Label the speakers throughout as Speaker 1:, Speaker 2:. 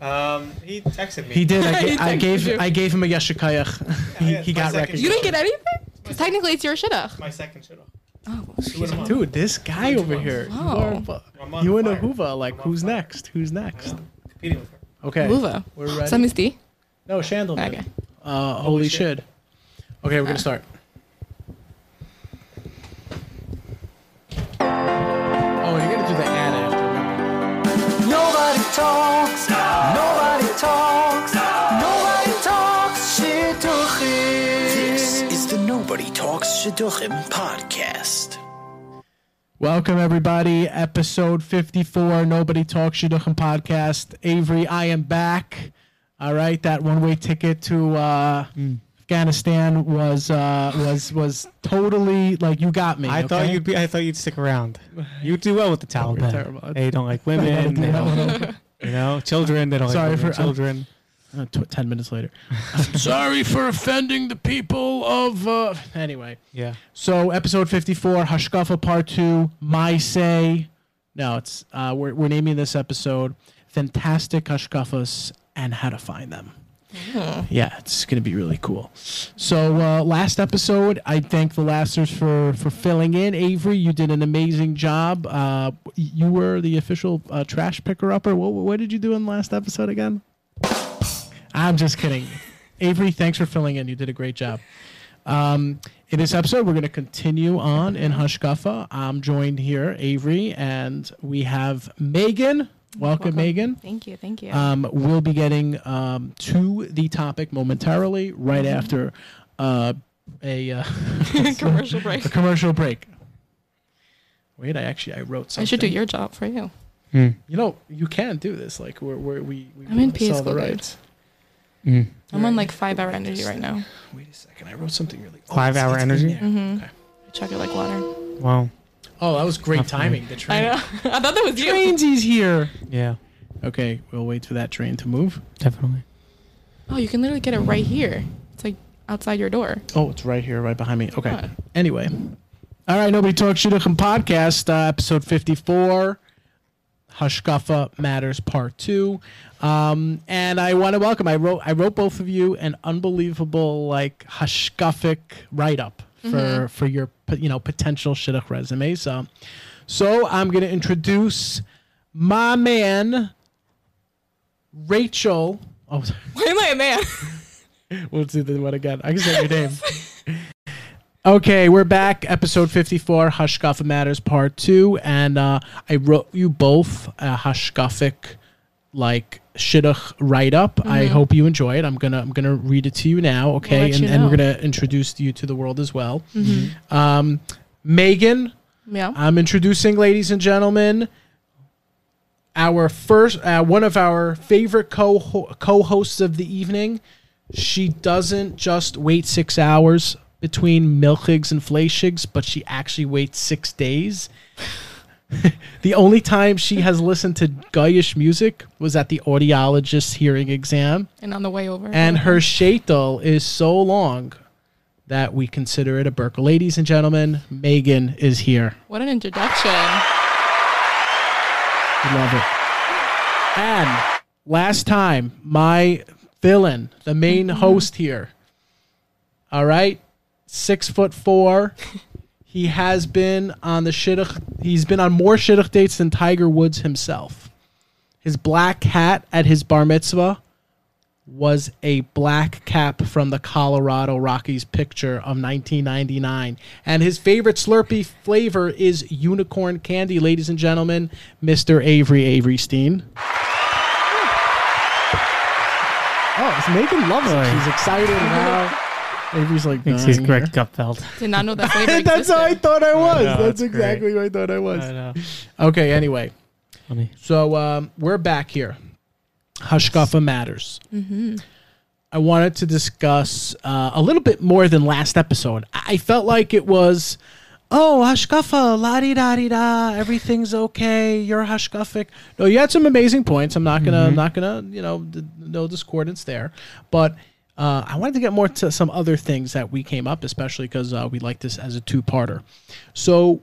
Speaker 1: Um, he texted me.
Speaker 2: He did. I, ga- I gave
Speaker 3: you.
Speaker 2: I gave him a yeshikayach. he
Speaker 1: yeah,
Speaker 2: he
Speaker 1: my
Speaker 2: got
Speaker 1: second
Speaker 2: recognition.
Speaker 3: You didn't get anything? Because technically it's your shidduch.
Speaker 1: My second shit off.
Speaker 3: Oh,
Speaker 1: Two in a.
Speaker 2: Dude, this guy over here. You,
Speaker 3: Wow.
Speaker 2: are, fu- you and. Ahuva, like, who's
Speaker 1: fire.
Speaker 2: next? Who's next?
Speaker 1: Competing with her.
Speaker 2: Okay.
Speaker 3: Uva.
Speaker 2: We're ready.
Speaker 3: Some is D.
Speaker 2: no, Chandleman.
Speaker 3: Okay.
Speaker 2: Uh, holy
Speaker 1: shit.
Speaker 2: shit. Okay, we're gonna start.
Speaker 4: Talks, nobody talks, nobody talks shidduchim. This is the Nobody Talks Shidduchim podcast.
Speaker 2: Welcome everybody, episode 54, Nobody Talks Shidduchim podcast. Avery, I am back. All right, that one-way ticket to uh, Afghanistan was uh, was was totally like you got me.
Speaker 5: I thought you'd be. I thought you'd stick around. You do well with the Taliban.
Speaker 2: terrible.
Speaker 5: They don't like women. they don't, you know, children. They don't
Speaker 2: Sorry
Speaker 5: like
Speaker 2: for- I'm-
Speaker 5: children.
Speaker 2: Uh, tw- ten minutes later. Sorry for offending the people of. Uh... Anyway,
Speaker 5: yeah.
Speaker 2: so episode fifty-four, Hashkafa Part Two, My Say. No, it's uh, we're we're naming this episode "Fantastic Hashkafas and How to Find Them." Yeah, it's gonna be really cool. So uh, last episode, I thank the Lasters for for filling in. Avery, you did an amazing job. Uh, you were the official uh, trash picker upper. What, what did you do in the last episode again? I'm just kidding. Avery, thanks for filling in. You did a great job. Um, in this episode, we're going to continue on in Hashkafa. I'm joined here, Avery, and we have Megan. Welcome, Megan.
Speaker 3: Thank you. Thank you.
Speaker 2: Um, we'll be getting um, to the topic momentarily, right
Speaker 3: Mm-hmm.
Speaker 2: after uh, a, uh,
Speaker 3: Commercial break.
Speaker 2: a commercial break. Wait, I actually I wrote something.
Speaker 3: I should do your job for you.
Speaker 5: Hmm.
Speaker 2: You know, you can do this. Like we're, we're we we
Speaker 3: I'm in
Speaker 2: wanna the
Speaker 3: school,
Speaker 2: rights.
Speaker 5: Mm.
Speaker 3: I'm on like five hour energy right now.
Speaker 2: Wait a second. I wrote something really. Oh,
Speaker 5: Five hour energy?
Speaker 3: Mm-hmm.
Speaker 2: Okay.
Speaker 3: I chuck it like water.
Speaker 5: Wow.
Speaker 2: Oh, that was great
Speaker 5: Not for me.
Speaker 2: timing. The
Speaker 3: I
Speaker 2: train.
Speaker 3: know. I thought that was you.
Speaker 2: Trainsy's here.
Speaker 5: Yeah.
Speaker 2: Okay, we'll wait for that train to move.
Speaker 5: Definitely.
Speaker 3: Oh, you can literally get it right here. It's like outside your door.
Speaker 2: Oh, it's right here, right behind me. Okay.
Speaker 3: Huh.
Speaker 2: Anyway. All right, Nobody Talks Shidduchim podcast, uh, episode 54, Hashkafa Matters Part 2. Um, and I want to welcome, I wrote I wrote both of you an unbelievable, like, Hashkafic write-up for, for your, you know, potential Shidduch resumes. Um, so I'm going to introduce my man, Rachel. Oh,
Speaker 3: Why am I a man?
Speaker 2: We'll do the one again. I can say your name. Okay, we're back. Episode 54, Hashkafa Matters Part 2. And uh, I wrote you both a Hashkafic, like, shidduch write up. I hope you enjoy it. I'm to I'm gonna read it to you now, okay?
Speaker 3: let
Speaker 2: and,
Speaker 3: you
Speaker 2: and we're to introduce you to the world as well. Um, Megan,
Speaker 3: yeah.
Speaker 2: I'm introducing, ladies and gentlemen, our first, uh, one of our favorite co co-hosts of the evening. She doesn't just wait six hours between milchigs and fleischigs, but she actually waits six days. the only time she has listened to Goyish music was at the audiologist's hearing exam,
Speaker 3: And on the way over.
Speaker 2: and her shaitel is so long that we consider it a burqa. Ladies and gentlemen, Megan is here.
Speaker 3: What an introduction.
Speaker 2: I love it. And last time, my villain, the main host here. All right, six foot four. he has been on the shidduch. He's been on more shidduch dates than Tiger Woods himself. His black hat at his bar mitzvah was a black cap from the Colorado Rockies picture of 1999. And his favorite Slurpee flavor is unicorn candy, ladies and gentlemen, Mr. Avery Avery Steen. Oh, it's Megan loves it. She's excited now. Avery's like,
Speaker 5: Thinks he's
Speaker 2: dying
Speaker 5: Greg
Speaker 2: here.
Speaker 5: Gutfeld.
Speaker 3: Did not know that flavor
Speaker 2: That's how I
Speaker 3: existed.
Speaker 2: thought I was.
Speaker 5: know,
Speaker 2: That's
Speaker 5: it's great.
Speaker 2: exactly what I thought I was.
Speaker 5: I know.
Speaker 2: Okay, anyway.
Speaker 5: Funny.
Speaker 2: So um, we're back here. Hashkafa matters. I wanted to discuss uh, a little bit more than last episode. I I felt like it was, oh, Hashkafa, la di da di da, everything's okay. You're Hashkafic. No, you had some amazing points. I'm not gonna, I'm not gonna, you know, d- no discordance there. But uh, I wanted to get more to some other things that we came up, especially because uh, we like this as a two-parter. So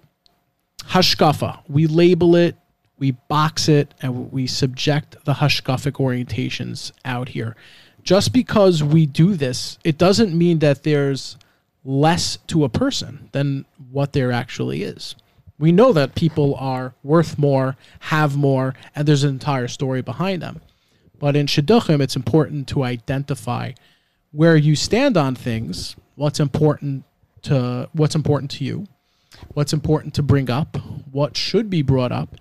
Speaker 2: Hashkafa. We label it, we box it and we subject the Hashkafic orientations out here. Just because we do this, it doesn't mean that there's less to a person than what there actually is. We know that people are worth more, have more, and there's an entire story behind them. But in Shidduchim, it's important to identify where you stand on things, what's important to what's important to you, what's important to bring up, what should be brought up,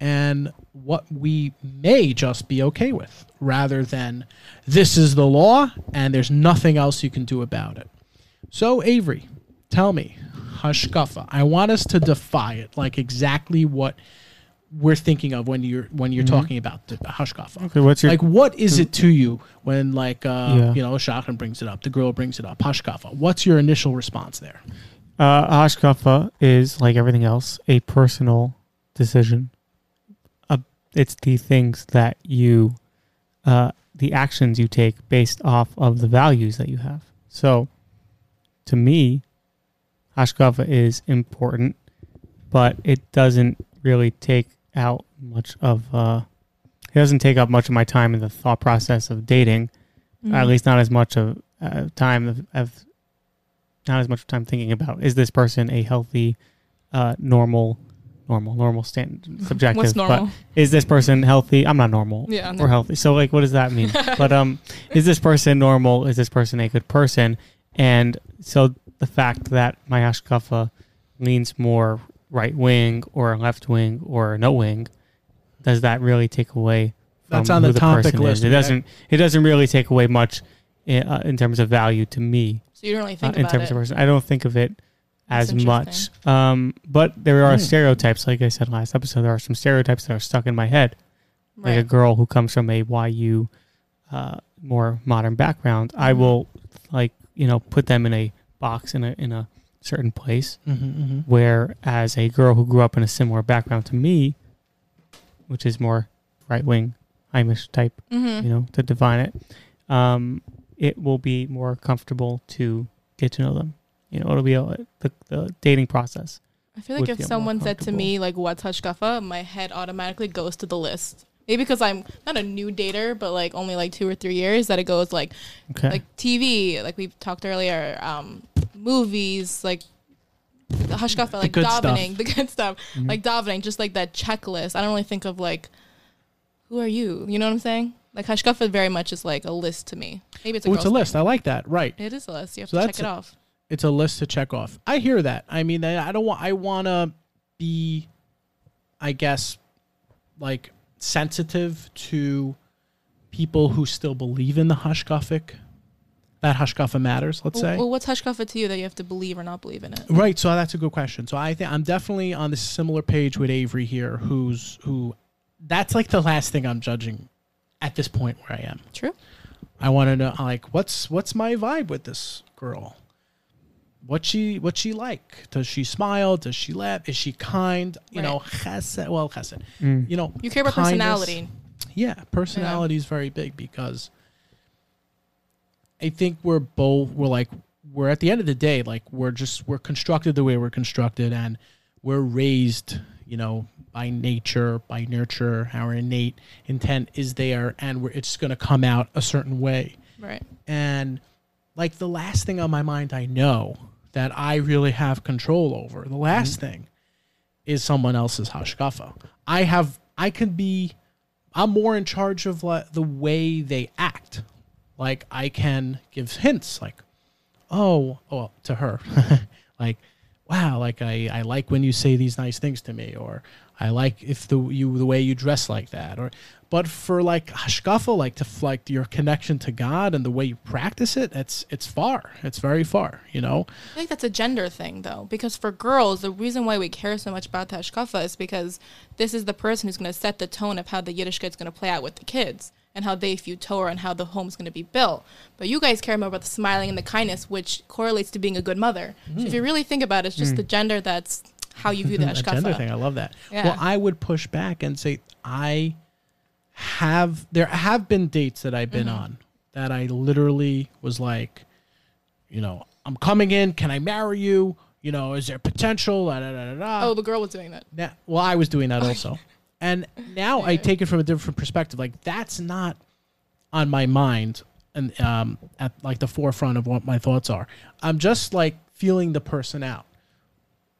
Speaker 2: and what we may just be okay with, rather than this is the law and there's nothing else you can do about it. So, Avery, tell me, hashkafa. I want us to defy it, like exactly what we're thinking of when you're when you're talking about the hashkafa.
Speaker 5: Okay, what's your
Speaker 2: Like, what is it to you when, like, uh,
Speaker 5: Yeah.
Speaker 2: you know, Shadchan brings it up, the girl brings it up, hashkafa? What's your initial response there?
Speaker 5: uh, hashkafa is like everything else a personal decision. Uh, it's the things that you, uh, the actions you take based off of the values that you have. So, to me, hashkafa is important, but it doesn't really take out much of. Uh, it doesn't take up much of my time in the thought process of dating.
Speaker 3: Mm-hmm.
Speaker 5: At least not as much of uh, time of, of not as much time thinking about is this person a healthy, uh, normal, normal, normal stand subjective.
Speaker 3: What's normal?
Speaker 5: But is this person healthy? I'm not normal
Speaker 3: Yeah.
Speaker 5: or healthy. So like, what does that mean? but um, is this person normal? Is this person a good person? And so the fact that my ashkafa leans more right wing or left wing or no wing, does that really take away? From
Speaker 2: That's on
Speaker 5: who
Speaker 2: the topic
Speaker 5: person
Speaker 2: list,
Speaker 5: Is? It
Speaker 2: right?
Speaker 5: doesn't. It doesn't really take away much in, uh, in terms of value to me.
Speaker 3: So you don't really think
Speaker 5: Uh,
Speaker 3: think
Speaker 5: in
Speaker 3: about
Speaker 5: terms
Speaker 3: it.
Speaker 5: of person, I don't think of it
Speaker 3: That's
Speaker 5: as much. Um, but there are
Speaker 2: Hmm.
Speaker 5: stereotypes, like I said last episode. There are some stereotypes that are stuck in my head like a girl who comes from a YU uh, more modern background, I will like you know put them in a box in a in a certain place.
Speaker 2: Mm-hmm, mm-hmm.
Speaker 5: Whereas a girl who grew up in a similar background to me, which is more right wing, Heimish type,
Speaker 3: Mm-hmm.
Speaker 5: you know, to define it, um, it will be more comfortable to get to know them. You know, it'll be a, the the dating process.
Speaker 3: I feel like if someone said to me like what's hashkafa, my head automatically goes to the list. Maybe because I'm not a new dater, but like only like two or three years that it goes like
Speaker 5: Okay.
Speaker 3: like TV, like we talked earlier, um, movies, like the hashkafa, like
Speaker 2: good stuff.
Speaker 3: davening, the good stuff,
Speaker 5: Mhm.
Speaker 3: like davening, just like that checklist. I don't really think of like, who are you? You know what I'm saying? Like hashkafa very much is like a list to me. Maybe it's a,
Speaker 2: Oh, it's a list. I like that. Right.
Speaker 3: It is a list. You have
Speaker 2: So
Speaker 3: to check it
Speaker 2: a-
Speaker 3: off.
Speaker 2: It's a list to check off. I hear that. I mean, I I don't want. I want to be, I guess, like sensitive to people who still believe in the hashkafic. That hashkafa matters. Let's
Speaker 3: Well,
Speaker 2: say.
Speaker 3: well, what's hashkafa to you that you have to believe or not believe in it?
Speaker 2: Right, so that's a good question. So I think I'm definitely on the similar page with Avery here, who's who. That's like the last thing I'm judging at this point where I am.
Speaker 3: True.
Speaker 2: I want to know like what's what's my vibe with this girl. What she what she like? Does she smile? Does she laugh? Is she kind? You know, chesed. Well, chesed.
Speaker 5: Mm.
Speaker 2: You know,
Speaker 3: You care about
Speaker 2: kindness.
Speaker 3: personality.
Speaker 2: Yeah, personality is very big because I think we're both we're like we're at the end of the day like we're just we're constructed the way we're constructed and we're raised, you know, by nature, by nurture. Our innate intent is there, and we're, it's going to come out a certain way.
Speaker 3: Right.
Speaker 2: And like the last thing on my mind I know that I really have control over, the last mm-hmm. thing is someone else's hashkafa. I have I can be I'm more in charge of like the way they act. Like I can give hints like oh, oh to her. like wow, like I I like when you say these nice things to me or I like if the you the way you dress like that or but for like hashkafa like to like your connection to God and the way you practice it it's it's far. It's very far you know?
Speaker 3: I think that's a gender thing, though, because for girls, the reason why we care so much about the hashkafa is because this is the person who's going to set the tone of how the Yiddishkeit is going to play out with the kids and how they view Torah and how the home's going to be built. But you guys care more about the smiling and the kindness, which correlates to being a good mother. So if you really think about it, it's just the gender that's how you view the
Speaker 2: a gender thing I love that
Speaker 3: Yeah.
Speaker 2: well I would push back and say I have there have been dates that I've been
Speaker 3: Mm-hmm.
Speaker 2: on that I literally was like you know I'm coming in can I marry you you know is there potential da, da, da, da, da.
Speaker 3: Oh, the girl was doing that.
Speaker 2: Yeah. well, I was doing that also. And now I take it from a different perspective. Like that's not on my mind and um, at like the forefront of what my thoughts are. I'm just like feeling the person out.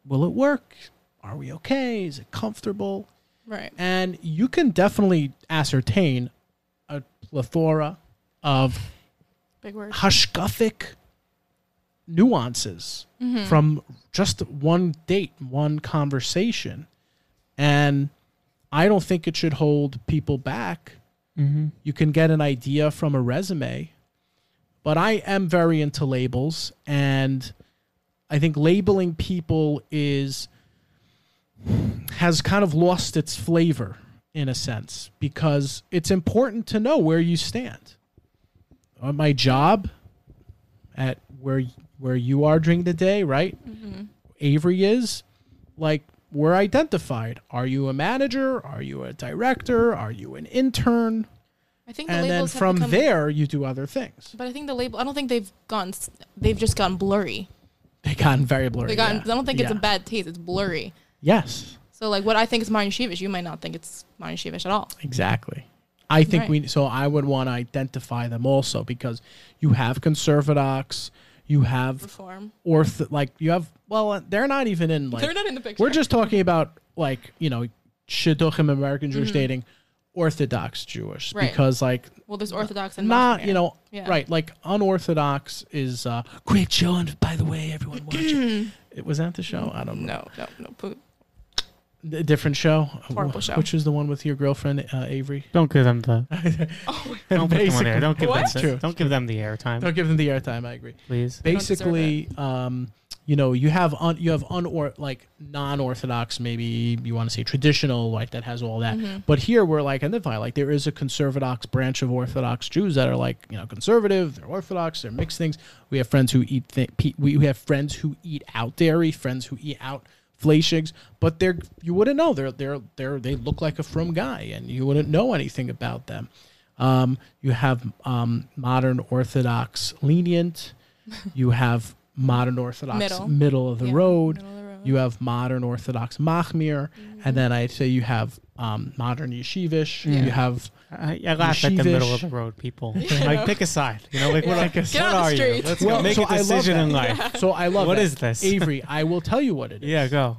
Speaker 2: Will it work? Are we okay? Is it comfortable?
Speaker 3: Right.
Speaker 2: And you can definitely ascertain a plethora of
Speaker 3: Big word.
Speaker 2: hashkafic nuances from just one date, one conversation. And I don't think it should hold people back.
Speaker 5: Mm-hmm.
Speaker 2: You can get an idea from a resume, but I am very into labels. And I think labeling people is has kind of lost its flavor in a sense because it's important to know where you stand. On my job, at where where you are during the day, right? Avery is like we're identified. Are you a manager? Are you a director? Are you an intern?
Speaker 3: I think the
Speaker 2: And then from
Speaker 3: become,
Speaker 2: there, you do other things.
Speaker 3: But I think the label. I don't think they've gone. They've just gone blurry.
Speaker 2: They gotten very blurry.
Speaker 3: They gotten.
Speaker 2: yeah.
Speaker 3: I don't think it's a bad taste. It's blurry.
Speaker 2: Yes,
Speaker 3: So like what I think is modern yeshivish, you might not think it's modern yeshivish at all.
Speaker 2: exactly. I think
Speaker 3: Right.
Speaker 2: we. So I would want to identify them also because you have conservadox, you have
Speaker 3: Reform.
Speaker 2: orth, like you have. Well, they're not even in like.
Speaker 3: They're not in the picture.
Speaker 2: We're just talking about like you know, shidduchim American Jewish dating, Orthodox Jewish
Speaker 3: Mm-hmm. Right.
Speaker 2: because like
Speaker 3: well, there's Orthodox and
Speaker 2: not you know
Speaker 3: Yeah.
Speaker 2: right like unorthodox is uh great show and by the way everyone watch it. it was that the show I don't know
Speaker 3: No, no, no. Poo.
Speaker 2: a different show
Speaker 3: Horrible show.
Speaker 2: which is the one with your girlfriend uh, Avery
Speaker 5: Don't give them the.
Speaker 3: Oh,
Speaker 5: Don't put them on
Speaker 2: Basically.
Speaker 5: there. Don't give
Speaker 3: What?
Speaker 5: them. The, don't give them the airtime,
Speaker 2: don't give them the airtime I agree
Speaker 5: please.
Speaker 3: They don't deserve
Speaker 2: basically um you know you have un, you have unor like non-orthodox maybe you want to say traditional like that has all that
Speaker 3: Mm-hmm.
Speaker 2: but here we're like and identify like there is a conservadox branch of orthodox jews that are like you know conservative they're orthodox they're mixed things we have friends who eat th- we have friends who eat out dairy friends who eat out fleischigs but they're you wouldn't know they're they're they're they look like a frum guy and you wouldn't know anything about them um, you have um, modern orthodox lenient you have modern orthodox middle,
Speaker 3: Middle.
Speaker 2: of the
Speaker 3: Yeah,
Speaker 2: road
Speaker 3: middle of the road.
Speaker 2: you have modern orthodox machmir and then i'd say you have um, modern yeshivish
Speaker 5: Yeah.
Speaker 2: you have
Speaker 5: I, I laugh at the middle of the road people. like pick a side. You know, like what,
Speaker 2: Pick a
Speaker 5: what
Speaker 2: side.
Speaker 3: Get on the
Speaker 5: are you? Let's
Speaker 2: Well,
Speaker 5: go make
Speaker 2: so
Speaker 5: a
Speaker 2: I love
Speaker 5: decision in
Speaker 2: that.
Speaker 5: life.
Speaker 2: so i love
Speaker 5: What
Speaker 2: that.
Speaker 5: is this?
Speaker 2: avery i will tell you what it is
Speaker 5: Yeah, go.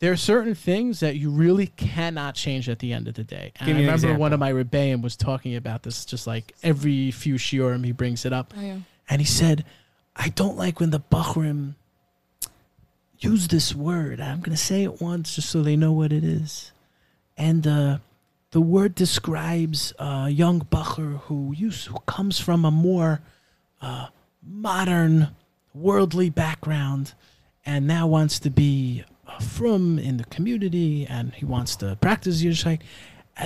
Speaker 2: there are certain things that you really cannot change at the end of the day. And
Speaker 5: Give
Speaker 2: I
Speaker 5: me an
Speaker 2: remember one of my rebbeim was talking about this just like every few shiurim he brings it up.
Speaker 3: Oh, yeah.
Speaker 2: And he said, I don't like when the Bachrim use this word. I'm going to say it once just so they know what it is. And uh, the word describes a young Bacher who, use, who comes from a more uh, modern, worldly background and now wants to be uh, frum in the community and he wants to practice Yiddishkeit.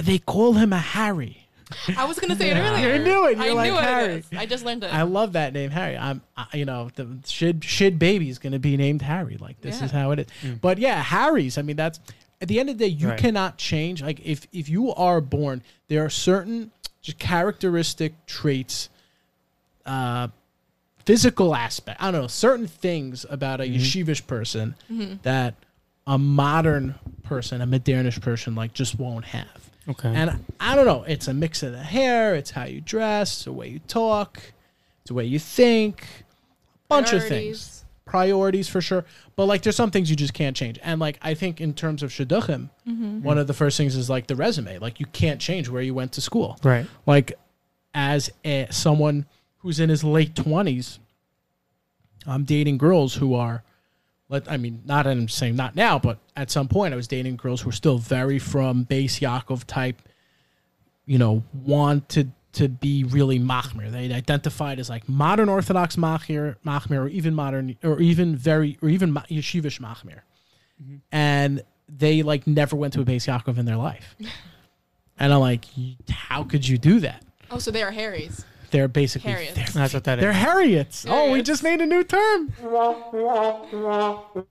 Speaker 2: They call him a Harry.
Speaker 3: I was gonna say it earlier.
Speaker 2: You knew it. You're
Speaker 3: I
Speaker 2: like,
Speaker 3: knew what
Speaker 2: Harry.
Speaker 3: it is. I just learned it.
Speaker 2: I love that name, Harry. I'm, I, you know, the shid shid baby is going to be named Harry. Like this
Speaker 3: Yeah.
Speaker 2: is how it is. But yeah, Harry's. I mean, that's at the end of the day, you
Speaker 5: Right.
Speaker 2: cannot change. Like if if you are born, there are certain just characteristic traits, uh, physical aspect. I don't know certain things about a yeshivish person that a modern person, a modernish person, like just won't have.
Speaker 5: Okay.
Speaker 2: And I don't know. It's a mix of the hair. It's how you dress. The way you talk. It's the way you think. A bunch of things.
Speaker 3: Priorities.
Speaker 2: Priorities for sure. But like, there's some things you just can't change. And like, I think in terms of shidduchim,
Speaker 3: Mm-hmm.
Speaker 2: one of the first things is like the resume. Like, you can't change where you went to school.
Speaker 5: right.
Speaker 2: Like, as a, someone who's in his late twenties, I'm dating girls who are. Let, I mean, not I'm saying not now, but at some point I was dating girls who were still very frum Bais Yaakov type, you know, wanted to be really machmir. They identified as like modern Orthodox machmir, machmir, or even modern, or even very, or even yeshivish machmir, mm-hmm. and they like never went to a Bais Yaakov in their life. and I'm like, how could you do that?
Speaker 3: Oh, so they are Harry's.
Speaker 2: They're basically
Speaker 3: Harriets.
Speaker 2: they're,
Speaker 5: That's what that is.
Speaker 2: they're Harriets. Oh, we just made a new term.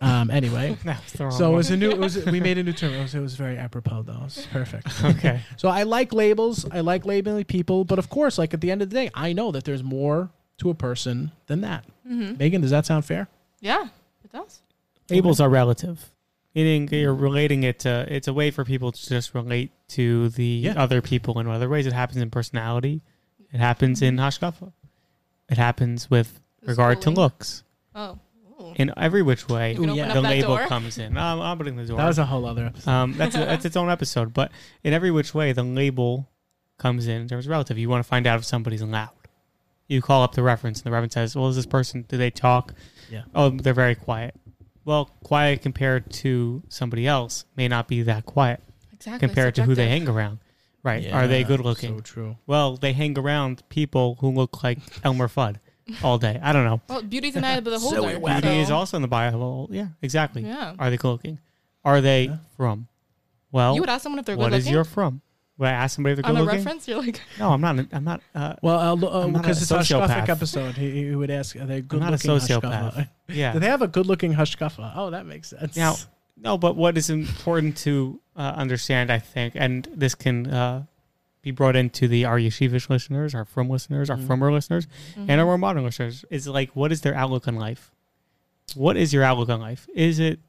Speaker 2: Um. Anyway,
Speaker 5: That's the
Speaker 2: so it was a new. It was we made a new term. It was, it was very apropos though. It was perfect.
Speaker 5: okay.
Speaker 2: So I like labels. I like labeling people, but of course, like at the end of the day, I know that there's more to a person than that.
Speaker 3: Mm-hmm.
Speaker 2: Megan, does that sound fair?
Speaker 3: Yeah, it does.
Speaker 5: Labels are relative. Meaning you're relating it to. It's a way for people to just relate to the
Speaker 2: Yeah.
Speaker 5: other people in other ways. It happens in personality. It happens in hashkafa. It happens with
Speaker 3: The
Speaker 5: regard to looks.
Speaker 3: Oh. Ooh.
Speaker 5: In every which way,
Speaker 2: Ooh, yeah.
Speaker 5: the label
Speaker 3: door.
Speaker 5: comes in. I'm opening the door.
Speaker 2: That was a whole other episode.
Speaker 5: Um, that's a, that's its own episode. But in every which way, the label comes in in terms of relative. You want to find out if somebody's loud. You call up the reference, and the reference says, "Well, is this person? Do they talk?
Speaker 2: Yeah.
Speaker 5: Oh, they're very quiet. Well, quiet compared to somebody else may not be that quiet
Speaker 3: Exactly.
Speaker 5: compared to who they hang around. Right? Are they good looking?
Speaker 2: So true.
Speaker 5: well, they hang around people who look like Elmer Fudd all day. I don't know.
Speaker 3: Well, beauty's an eye of the beholder.
Speaker 2: wet.
Speaker 5: Beauty is also in the Bible. Yeah, exactly.
Speaker 3: Yeah.
Speaker 5: Are they good looking? Are they
Speaker 2: Yeah.
Speaker 5: frum? Well,
Speaker 3: You would ask someone if they're
Speaker 5: what
Speaker 3: good
Speaker 5: is
Speaker 3: looking.
Speaker 5: your from? Would I ask somebody if they're good looking?
Speaker 3: on
Speaker 5: good
Speaker 3: a
Speaker 5: looking?
Speaker 3: reference, you're like,
Speaker 5: No, I'm not. I'm not. Uh,
Speaker 2: Well, uh, uh, because it's a Hashkafic episode, he, he would ask, are they good looking?
Speaker 5: not a sociopath.
Speaker 2: Hashkafa?
Speaker 5: yeah.
Speaker 2: Do they have a good looking Hashkafa? Oh, that makes sense.
Speaker 5: Now, no, but what is important to uh, understand, I think, and this can uh, be brought into the our yeshivish listeners, our frum listeners, our
Speaker 2: Mhm.
Speaker 5: frummer listeners,
Speaker 3: mm-hmm.
Speaker 5: and our more modern listeners, is like, what is their outlook on life? What is your outlook on life? Is it?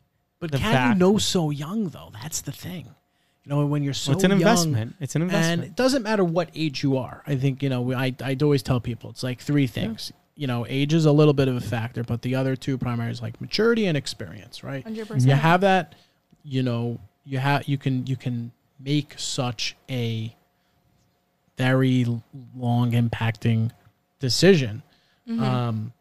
Speaker 2: but
Speaker 5: the
Speaker 2: can
Speaker 5: fact-
Speaker 2: you know so young, though? That's the thing. You know, when you're so
Speaker 5: well, it's an
Speaker 2: young,
Speaker 5: investment. It's an investment,
Speaker 2: And
Speaker 5: investment.
Speaker 2: it doesn't matter what age you are. I think, you know, I, I'd always tell people it's like three things. You know, age is a little bit of a factor, but the other two primary is like maturity and experience, right?
Speaker 3: 100%.
Speaker 2: you have that you know you have you can you can make such a very long impacting decision
Speaker 3: Mhm.
Speaker 2: um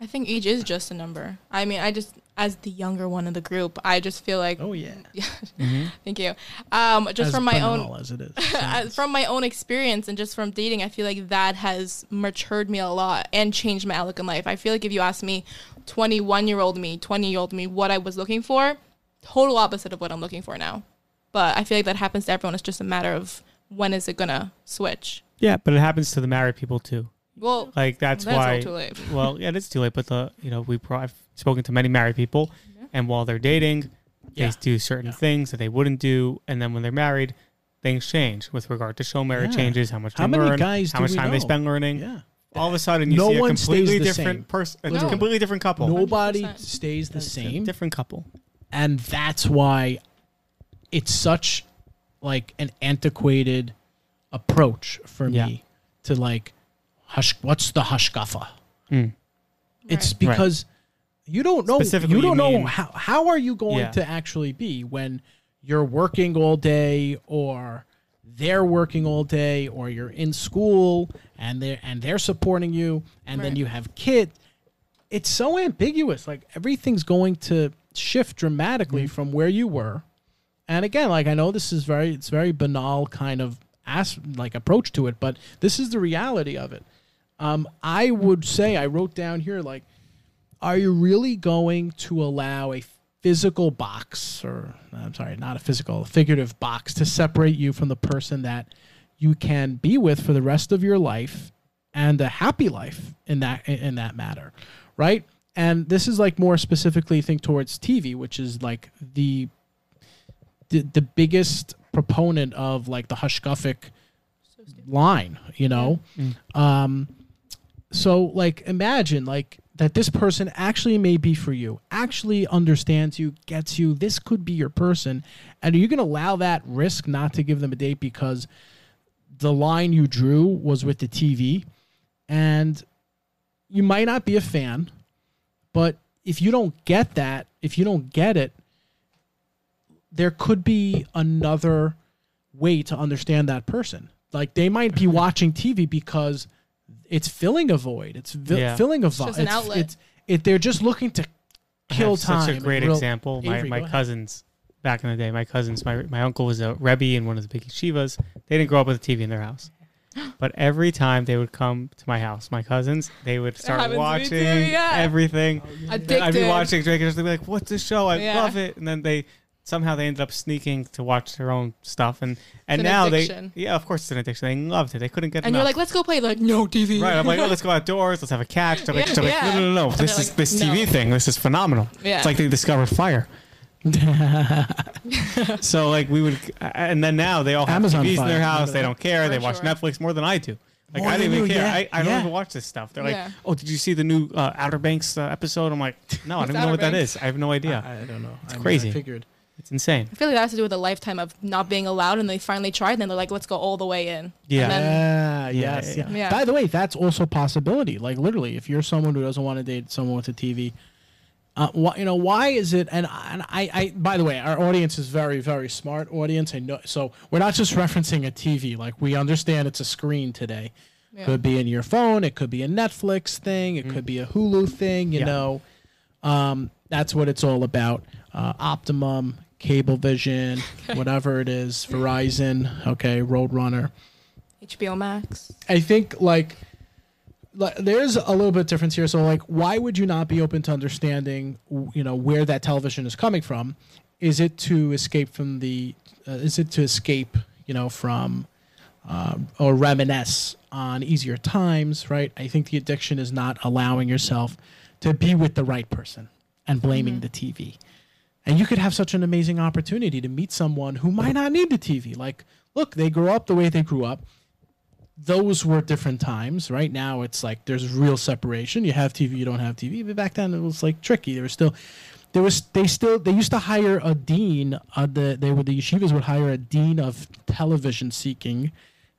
Speaker 3: I think age is just a number. I mean, I just, as the younger one in the group, I just feel like,
Speaker 2: oh yeah
Speaker 5: Mhm.
Speaker 3: thank you. Um, just
Speaker 2: As
Speaker 3: from my own,
Speaker 2: as it is
Speaker 3: as- from my own experience and just from dating, I feel like that has matured me a lot and changed my outlook in life. I feel like if you ask me, 21 year old me, 20 year old me, what I was looking for, total opposite of what I'm looking for now. But I feel like that happens to everyone. It's just a matter of when is it gonna switch.
Speaker 5: Yeah, but it happens to the married people too.
Speaker 3: Well,
Speaker 5: Like that's
Speaker 3: that's
Speaker 5: why.
Speaker 3: all too late.
Speaker 5: well, yeah, it's too late. But the you know we pro- I've spoken to many married people,
Speaker 3: Yeah.
Speaker 5: and while they're dating, they
Speaker 2: Yeah.
Speaker 5: do certain
Speaker 2: Yeah.
Speaker 5: things that they wouldn't do, and then when they're married, things change with regard to show marriage
Speaker 2: Yeah.
Speaker 5: changes, how much
Speaker 2: How
Speaker 5: they
Speaker 2: many
Speaker 5: learn,
Speaker 2: guys
Speaker 5: how much
Speaker 2: we
Speaker 5: time they spend learning.
Speaker 2: yeah
Speaker 5: All of a sudden, you
Speaker 2: No
Speaker 5: see a
Speaker 2: one stays
Speaker 5: completely
Speaker 2: the
Speaker 5: different
Speaker 2: same.
Speaker 5: person, a
Speaker 3: No.
Speaker 5: completely different couple.
Speaker 2: nobody
Speaker 3: 100%.
Speaker 2: stays the
Speaker 5: It's a
Speaker 2: same
Speaker 5: different couple.
Speaker 2: and that's why it's such like an antiquated approach for
Speaker 5: Yeah.
Speaker 2: me to like hush what's the hashkafa
Speaker 5: Mm.
Speaker 2: It's
Speaker 3: Right.
Speaker 2: because you don't know
Speaker 5: Specifically,
Speaker 2: you don't
Speaker 5: you
Speaker 2: know how how are you going
Speaker 5: Yeah.
Speaker 2: to actually be when you're working all day or they're working all day or you're in school and they're and they're supporting you and then you have kids it's so ambiguous like everything's going to shift dramatically from where you were and again like i know this is very it's very banal kind of as like approach to it but this is the reality of it um, I would say I wrote down here like, are you really going to allow a physical box, or I'm sorry, not a physical, a figurative box, to separate you from the person that you can be with for the rest of your life and a happy life in that in that matter, right? And this is like more specifically think towards TV, which is like the the, the biggest proponent of like the Hashkafic line, you know. Um, so like imagine like that this person actually may be for you, actually understands you, gets you. This could be your person, and are you going to allow that risk not to give them a date because the line you drew was with the TV, and you might not be a fan, but if you don't get that, if you don't get it, there could be another way to understand that person. Like they might be watching TV because it's filling a void. It's vi-
Speaker 5: Yeah.
Speaker 2: filling a void.
Speaker 3: an
Speaker 2: It's,
Speaker 3: outlet.
Speaker 2: it's it. They're just looking to
Speaker 5: I
Speaker 2: kill
Speaker 5: have
Speaker 2: time.
Speaker 5: Such a great
Speaker 2: real-
Speaker 5: example. My
Speaker 2: Avery,
Speaker 5: my
Speaker 2: go ahead.
Speaker 5: cousins back in the day. My cousins. My my uncle was a rebbe in one of the big yeshivas. They didn't grow up with a TV in their house. But every time they would come to my house, my cousins, they would start
Speaker 3: happens to me
Speaker 5: watching
Speaker 3: too, yeah.
Speaker 5: everything.
Speaker 3: Addicted.
Speaker 5: I'd be watching Drake and just be like, "What's this show? I
Speaker 3: Yeah.
Speaker 5: love it." And then they somehow they ended up sneaking to watch their own stuff, and and
Speaker 3: an
Speaker 5: now
Speaker 3: addiction.
Speaker 5: they yeah, of course it's an addiction. They loved it. They couldn't get enough
Speaker 3: And you're like, let's go play. Like, no TV.
Speaker 5: Right, I'm like, oh, let's go outdoors. Let's have a catch. They're like,
Speaker 3: Yeah,
Speaker 5: they're like, no, no, no, no. This is
Speaker 3: like,
Speaker 5: this TV
Speaker 3: no.
Speaker 5: thing. This is phenomenal.
Speaker 3: Yeah.
Speaker 5: It's like they discovered fire. so like we would, and then now they all have
Speaker 2: Amazon
Speaker 5: TVs in their house.
Speaker 2: Remember
Speaker 5: They don't care. they
Speaker 3: For
Speaker 5: watch
Speaker 3: sure.
Speaker 5: Netflix more than I do. Like
Speaker 2: More
Speaker 5: I didn't even
Speaker 2: you,
Speaker 5: care.
Speaker 2: yeah,
Speaker 5: I, I don't
Speaker 2: yeah.
Speaker 5: even watch this stuff. They're like,
Speaker 3: Yeah.
Speaker 5: "Oh, did you see the new uh, Outer Banks uh, episode?" I'm like, "No, I don't even know what that
Speaker 3: Outer
Speaker 5: is. I have no idea.
Speaker 2: I, I don't know. It's
Speaker 5: crazy.
Speaker 2: I figured.
Speaker 5: It's insane."
Speaker 3: I feel like that has to do with a lifetime of not being allowed, and they finally tried, and then they're like, "Let's go all the way in."
Speaker 5: Yeah.
Speaker 3: Then,
Speaker 2: Yeah,
Speaker 5: Yeah,
Speaker 2: yes,
Speaker 5: yeah,
Speaker 2: yeah,
Speaker 3: yeah.
Speaker 2: By the way, that's also a possibility. Like literally, if you're someone who doesn't want to date someone with a TV, uh, why, you know, why is it? And, and I, I, by the way, our audience is very, very smart audience. I know, so we're not just referencing a TV. Like we understand it's a screen today.
Speaker 3: Yeah.
Speaker 2: Could be in your phone. It could be a Netflix thing. It could be a Hulu thing. You
Speaker 5: Yeah.
Speaker 2: know, um, that's what it's all about. Uh, Optimum, Cablevision, whatever it is, Verizon. Okay, Roadrunner.
Speaker 3: HBO Max.
Speaker 2: I think like, like there's a little bit of difference here. So like, why would you not be open to understanding, you know, where that television is coming from? Is it to escape from the? Uh, is it to escape, you know, from, um, or reminisce on easier times? Right. I think the addiction is not allowing yourself to be with the right person and blaming the TV. And you could have such an amazing opportunity to meet someone who might not need the TV. Like, look, they grew up the way they grew up those were different times. Right now, it's like there's real separation. You have TV, you don't have TV. But back then, it was like tricky. There was still, there was they still they used to hire a dean. Uh, the they would the yeshivas would hire a dean of television seeking,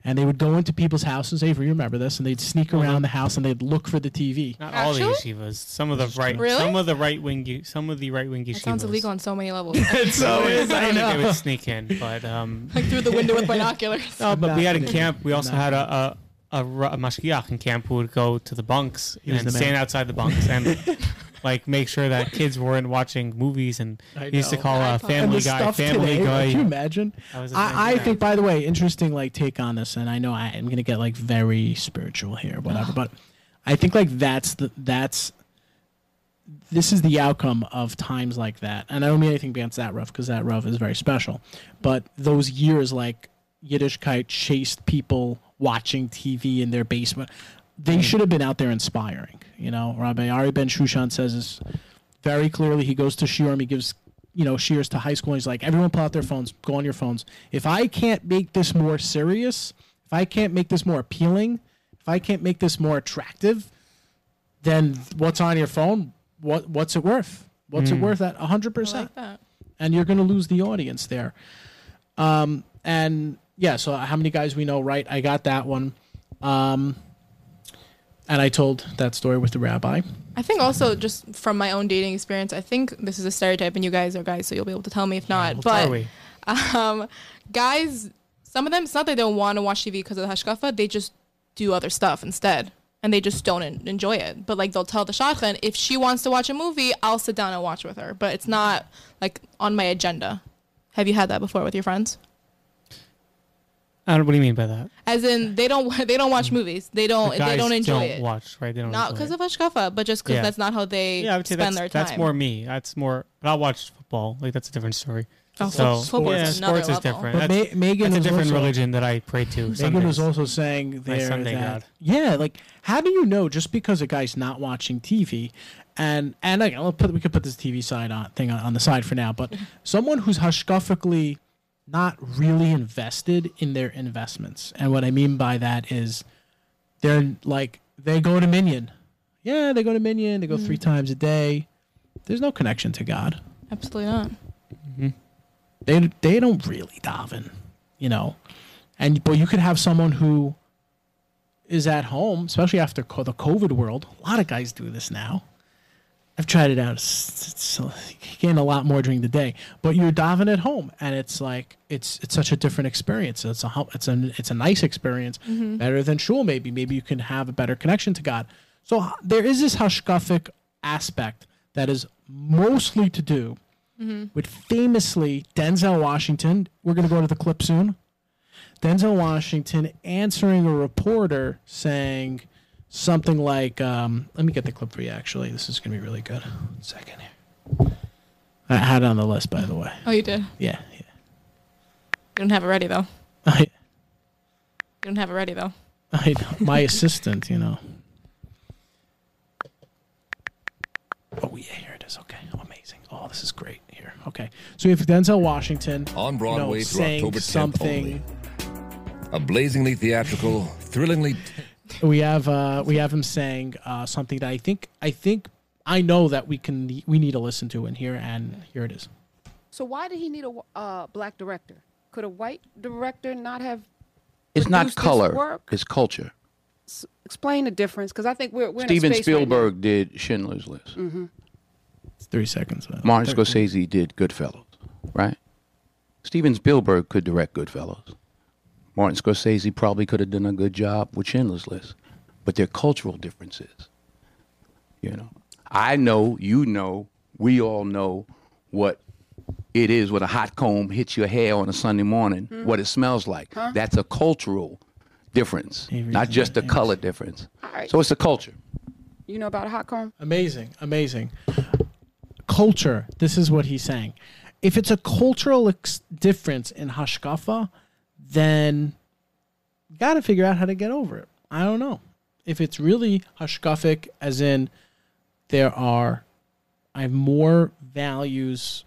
Speaker 2: and they would go into people's houses. Avery, you remember this? And they'd sneak around the house and they'd look for the TV.
Speaker 5: Not all the
Speaker 3: Actually?
Speaker 5: yeshivas. Some of the right,
Speaker 3: Really?
Speaker 5: some of the right wing, some of the right wing yeshivas.
Speaker 3: That sounds illegal on so many levels.
Speaker 2: It so is.
Speaker 5: I
Speaker 2: I
Speaker 5: don't think they would sneak in, but um,
Speaker 3: like through the window with binoculars.
Speaker 5: no, but we had in
Speaker 2: gonna-
Speaker 5: camp. We also had a a, a, ru- a mashgiach in camp who would go to the bunks
Speaker 2: was
Speaker 5: and
Speaker 2: the man.
Speaker 5: stand outside the bunks and like make sure that kids weren't watching movies. And
Speaker 2: I
Speaker 5: used to call
Speaker 3: uh,
Speaker 5: a
Speaker 2: And
Speaker 5: Family Guy Family
Speaker 2: today,
Speaker 5: Guy.
Speaker 2: Can you imagine?
Speaker 5: That was a thing,
Speaker 2: I, I think, by the way, interesting like take on this, and I know I am gonna get like very spiritual here, whatever. but I think like that's the that's this is the outcome of times like that, and I don't mean anything against that rough because that rough is very special, but those years like Yiddishkeit chased people watching TV in their basement. They should have been out there inspiring. You know, Rabbi Ari Ben Shushan says this very clearly. He goes to Shiurim, he gives you know shears to high school. And he's like, everyone pull out their phones, go on your phones. If I can't make this more serious, if I can't make this more appealing, if I can't make this more attractive, then what's on your phone? What what's it worth? What's it worth at hundred
Speaker 3: I
Speaker 2: percent?
Speaker 3: like that.
Speaker 2: and you're going to lose the audience there. Um, and yeah, so how many guys we know, right? I got that one. Um, and I told that story with the rabbi.
Speaker 3: I think also just from my own dating experience, I think this is a stereotype, and you guys are guys, so you'll be able to tell me if not.
Speaker 5: Are
Speaker 3: but
Speaker 5: we?
Speaker 3: um, guys, some of them, it's not that they don't want to watch TV because of the hashkafa, they just do other stuff instead. And they just don't en- enjoy it. But like they'll tell the shadchan, if she wants to watch a movie, I'll sit down and watch with her. But it's not like on my agenda. Have you had that before with your friends?
Speaker 5: I don't, what do you mean by that?
Speaker 3: As in, they don't they don't watch movies. They don't
Speaker 5: The
Speaker 3: they don't enjoy
Speaker 5: don't
Speaker 3: it.
Speaker 5: watch, right? They don't
Speaker 3: Not because of hashkafa, but just because
Speaker 5: Yeah.
Speaker 3: that's not how they
Speaker 5: yeah, I would say
Speaker 3: spend their time.
Speaker 5: that's more me. That's more. But I'll watch football. Like that's a different story.
Speaker 3: Oh,
Speaker 5: so
Speaker 3: fo- football
Speaker 5: yeah,
Speaker 3: is another
Speaker 5: sports is different.
Speaker 2: But
Speaker 5: That's,
Speaker 2: Ma- Megan
Speaker 5: that's a different
Speaker 2: also,
Speaker 5: religion that I pray to.
Speaker 2: Megan was also saying there that
Speaker 5: God.
Speaker 2: yeah, like how do you know just because a guy's not watching TV, and and again, I'll put we could put this TV side on thing on, on the side for now, but someone who's hashkafically not really invested in their investments, and what I mean by that is they're like they go to Minyan, yeah, they go to Minyan, they go three mm. times a day. There's no connection to God.
Speaker 3: Absolutely not. Mm-hmm.
Speaker 2: they they don't really daven, you know, and but you could have someone who is at home, especially after co- the COVID world. A lot of guys do this now. I've tried it out. It's, it's, it's a lot more during the day, but you're diving at home, and it's like it's it's such a different experience. It's a it's a it's a nice experience, mm-hmm. better than shul. Maybe maybe you can have a better connection to God. So there is this hashkafic aspect that is mostly to do mm-hmm. with famously Denzel Washington. We're going to go to the clip soon. Denzel Washington answering a reporter saying something like, um, let me get the clip for you actually. This is going to be really good. One second here. I had it on the list, by the way.
Speaker 3: Oh, you did. You
Speaker 2: Yeah. you
Speaker 3: don't have it ready though.
Speaker 2: I,
Speaker 3: You don't have it ready though.
Speaker 2: I, my assistant, you know. Oh, yeah, here it is. Okay. amazing. Oh, this is great here. Okay. So we have Denzel Washington
Speaker 6: On
Speaker 2: you know,
Speaker 6: Broadway through
Speaker 2: saying
Speaker 6: October 10th
Speaker 2: something.
Speaker 6: only. A blazingly theatrical, thrillingly.
Speaker 2: We have uh, we have him saying uh, something that I think I think I know that we can we need to listen to in here, and here it is.
Speaker 7: So why did he need a uh, black director? Could a white director not have?
Speaker 8: It's not color.
Speaker 7: work?
Speaker 8: It's culture.
Speaker 7: S- explain the difference, because I think we're, we're
Speaker 8: Steven
Speaker 7: in a space right now.
Speaker 8: Spielberg did Schindler's List.
Speaker 2: It's three seconds. uh,
Speaker 8: Martin
Speaker 2: 13.
Speaker 8: Scorsese did Goodfellas, right? Steven Spielberg could direct Goodfellas. Martin Scorsese probably could have done a good job with Schindler's List, but there are cultural differences. You know, I know, you know, we all know what it is when a hot comb hits your hair on a Sunday morning, hmm. what it smells like. That's a cultural difference,
Speaker 2: Avery's
Speaker 8: not just a
Speaker 2: doing
Speaker 8: color difference.
Speaker 7: All right.
Speaker 8: So it's a culture.
Speaker 7: You know about a hot comb?
Speaker 2: Amazing, amazing. Culture. This is what he's saying. If it's a cultural ex- difference in hashkafa, then got to figure out how to get over it. I don't know if it's really hashkafic, as in there are, I have more values,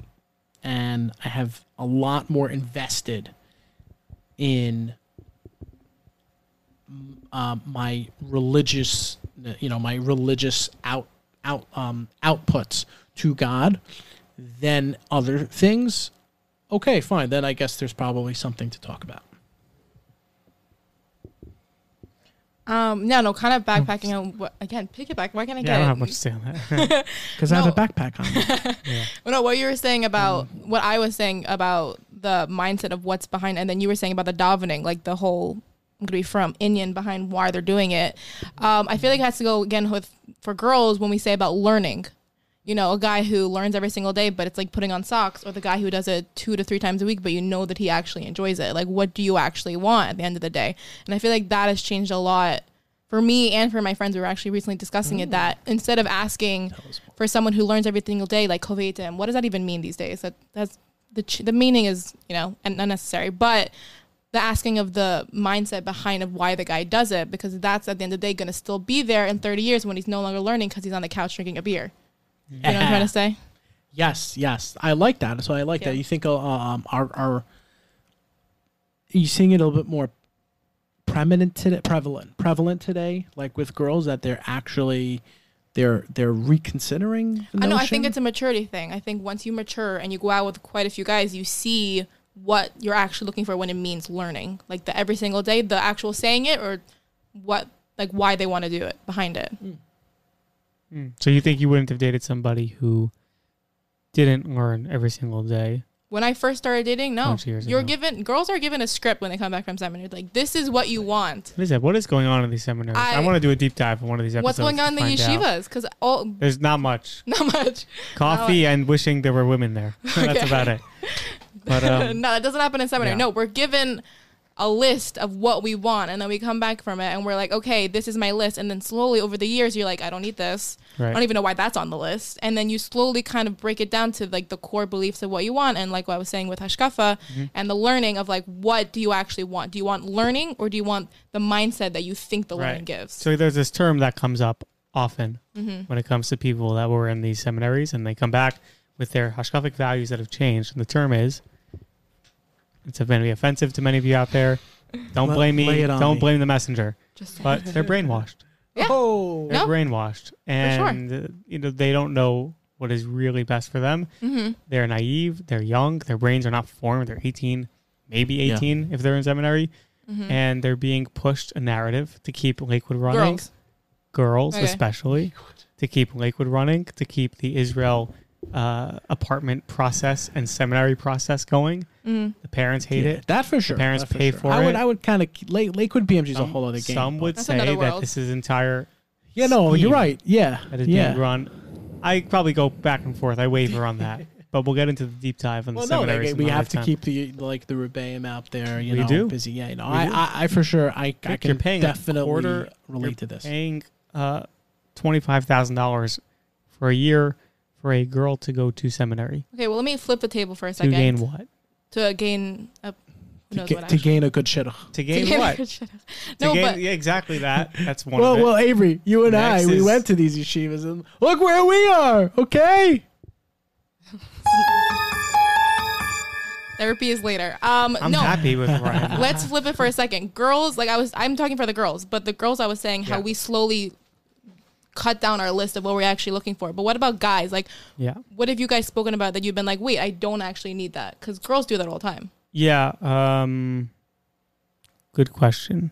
Speaker 2: and I have a lot more invested in um, my religious, you know, my religious out out um, outputs to God than other things. Okay, fine. Then I guess there's probably something to talk about.
Speaker 3: Um, no, no, kind of backpacking on what again, piggyback. Why can't I
Speaker 5: Yeah, I don't
Speaker 3: it?
Speaker 5: have much to say on that.
Speaker 2: Because I have a backpack on.
Speaker 3: Well, no, what you were saying about
Speaker 2: Mm.
Speaker 3: what I was saying about the mindset of what's behind, and then you were saying about the davening, like the whole I'm gonna be from Indian behind why they're doing it. Um, I feel like it has to go again with for girls when we say about learning. You know, a guy who learns every single day, but it's like putting on socks, or the guy who does it two to three times a week, but you know that he actually enjoys it. Like, what do you actually want at the end of the day? And I feel like that has changed a lot for me and for my friends. We were actually recently discussing it that instead of asking for someone who learns every single day, like Kovetim, what does that even mean these days? That that's the ch- the meaning is you know un- unnecessary, but the asking of the mindset behind of why the guy does it because that's at the end of the day going to still be there in 30 years when he's no longer learning because he's on the couch drinking a beer. You know what I'm trying to say?
Speaker 2: Yes, yes, I like that. So I like
Speaker 3: Yeah.
Speaker 2: that. You think uh, um are are you seeing it a little bit more prevalent today? Prevalent, prevalent today, like with girls that they're actually they're they're reconsidering. The
Speaker 3: I know. I
Speaker 2: notion?
Speaker 3: think it's a maturity thing. I think once you mature and you go out with quite a few guys, you see what you're actually looking for when it means learning, like the every single day, the actual saying it, or what, like why they want to do it behind it.
Speaker 5: So you think you wouldn't have dated somebody who didn't learn every single day?
Speaker 3: When I first started dating, no,
Speaker 5: Bunch of years
Speaker 3: you're
Speaker 5: ago.
Speaker 3: given girls are given a script when they come back from seminary. Like this is what you want.
Speaker 5: What is that? What is going on in these seminaries? I,
Speaker 3: I-
Speaker 5: want to do a deep dive in one of these episodes.
Speaker 3: What's going on in the yeshivas? Because all
Speaker 5: There's not much.
Speaker 3: not much.
Speaker 5: Coffee and wishing there were women there. That's
Speaker 3: Okay.
Speaker 5: about it. But um,
Speaker 3: no, that doesn't happen in seminary.
Speaker 5: yeah.
Speaker 3: No, we're given a list of what we want, and then we come back from it, and we're like, okay, this is my list. And then slowly over the years, you're like, I don't need this. I don't even know why that's on the list. And then you slowly kind of break it down to like the core beliefs of what you want, and like what I was saying with Hashkafa,
Speaker 5: Mm-hmm.
Speaker 3: and the learning of like what do you actually want? Do you want learning, or do you want the mindset that you think the learning gives?
Speaker 5: So there's this term that comes up often
Speaker 3: Mm-hmm.
Speaker 5: when it comes to people that were in these seminaries and they come back with their hashkafic values that have changed. And the term is, it's going to be offensive to many of you out there. Don't
Speaker 2: Lay-
Speaker 5: blame me.
Speaker 2: it on
Speaker 5: Don't
Speaker 2: me.
Speaker 5: blame the messenger.
Speaker 3: Just
Speaker 5: But they're brainwashed.
Speaker 3: Yeah.
Speaker 2: Oh,
Speaker 5: They're
Speaker 3: No.
Speaker 5: brainwashed, and uh, you know they don't know what is really best for them.
Speaker 3: Mm-hmm.
Speaker 5: They're naive. They're young. Their brains are not formed. They're 18, maybe
Speaker 2: Yeah.
Speaker 5: 18 if they're in seminary,
Speaker 3: Mm-hmm.
Speaker 5: and they're being pushed a narrative to keep Lakewood running.
Speaker 3: girls.
Speaker 5: girls
Speaker 3: Okay.
Speaker 5: especially to keep Lakewood running, to keep the Israel uh, apartment process and seminary process going.
Speaker 3: Mm-hmm.
Speaker 5: The parents hate
Speaker 2: Yeah,
Speaker 5: it.
Speaker 2: that for sure.
Speaker 5: parents
Speaker 2: that
Speaker 5: pay
Speaker 2: sure.
Speaker 5: for
Speaker 2: I would,
Speaker 5: it.
Speaker 2: I would kind of Lake, Lakewood BMG is a whole other game.
Speaker 5: Some would say that this is entire
Speaker 2: yeah, no, you're right. Yeah,
Speaker 5: that is
Speaker 2: yeah.
Speaker 5: being run. I probably go back and forth. I waver on that, but we'll get into the deep dive on
Speaker 2: Well,
Speaker 5: the
Speaker 2: no,
Speaker 5: seminaries.
Speaker 2: like, we have to
Speaker 5: time.
Speaker 2: keep the like the rebellion out there. You
Speaker 5: We
Speaker 2: know,
Speaker 5: do.
Speaker 2: busy. Yeah, you know, I. I, I for sure, I, I can
Speaker 5: you're paying
Speaker 2: definitely
Speaker 5: quarter,
Speaker 2: relate
Speaker 5: you're
Speaker 2: to this.
Speaker 5: Paying uh, twenty five thousand dollars for a year for a girl to go to seminary
Speaker 3: Okay, well, let me flip the table for a second.
Speaker 5: to
Speaker 3: second.
Speaker 5: gain what?
Speaker 3: To gain a.
Speaker 2: To, ga-
Speaker 3: what
Speaker 2: to gain a good shidduch.
Speaker 5: To
Speaker 3: To
Speaker 5: gain
Speaker 3: gain
Speaker 5: what?
Speaker 3: good shit.
Speaker 5: To
Speaker 3: No,
Speaker 5: gain,
Speaker 3: but
Speaker 5: yeah, exactly that. That's one.
Speaker 2: Well,
Speaker 5: of it.
Speaker 2: well, Avery, you and I,
Speaker 5: Next
Speaker 2: we went to these yeshivas and look where we are. Okay.
Speaker 3: Therapy is later. Um,
Speaker 5: I'm
Speaker 3: no.
Speaker 5: happy with where I am.
Speaker 3: Let's flip it for a second. Girls, like I was, I'm talking for the girls, but the girls, I was saying how we slowly cut down our list of what we're actually looking for. But what about guys? Like,
Speaker 5: Yeah.
Speaker 3: what have you guys spoken about that you've been like, wait, I don't actually need that? Because girls do that all the time.
Speaker 5: Yeah. Um, good question.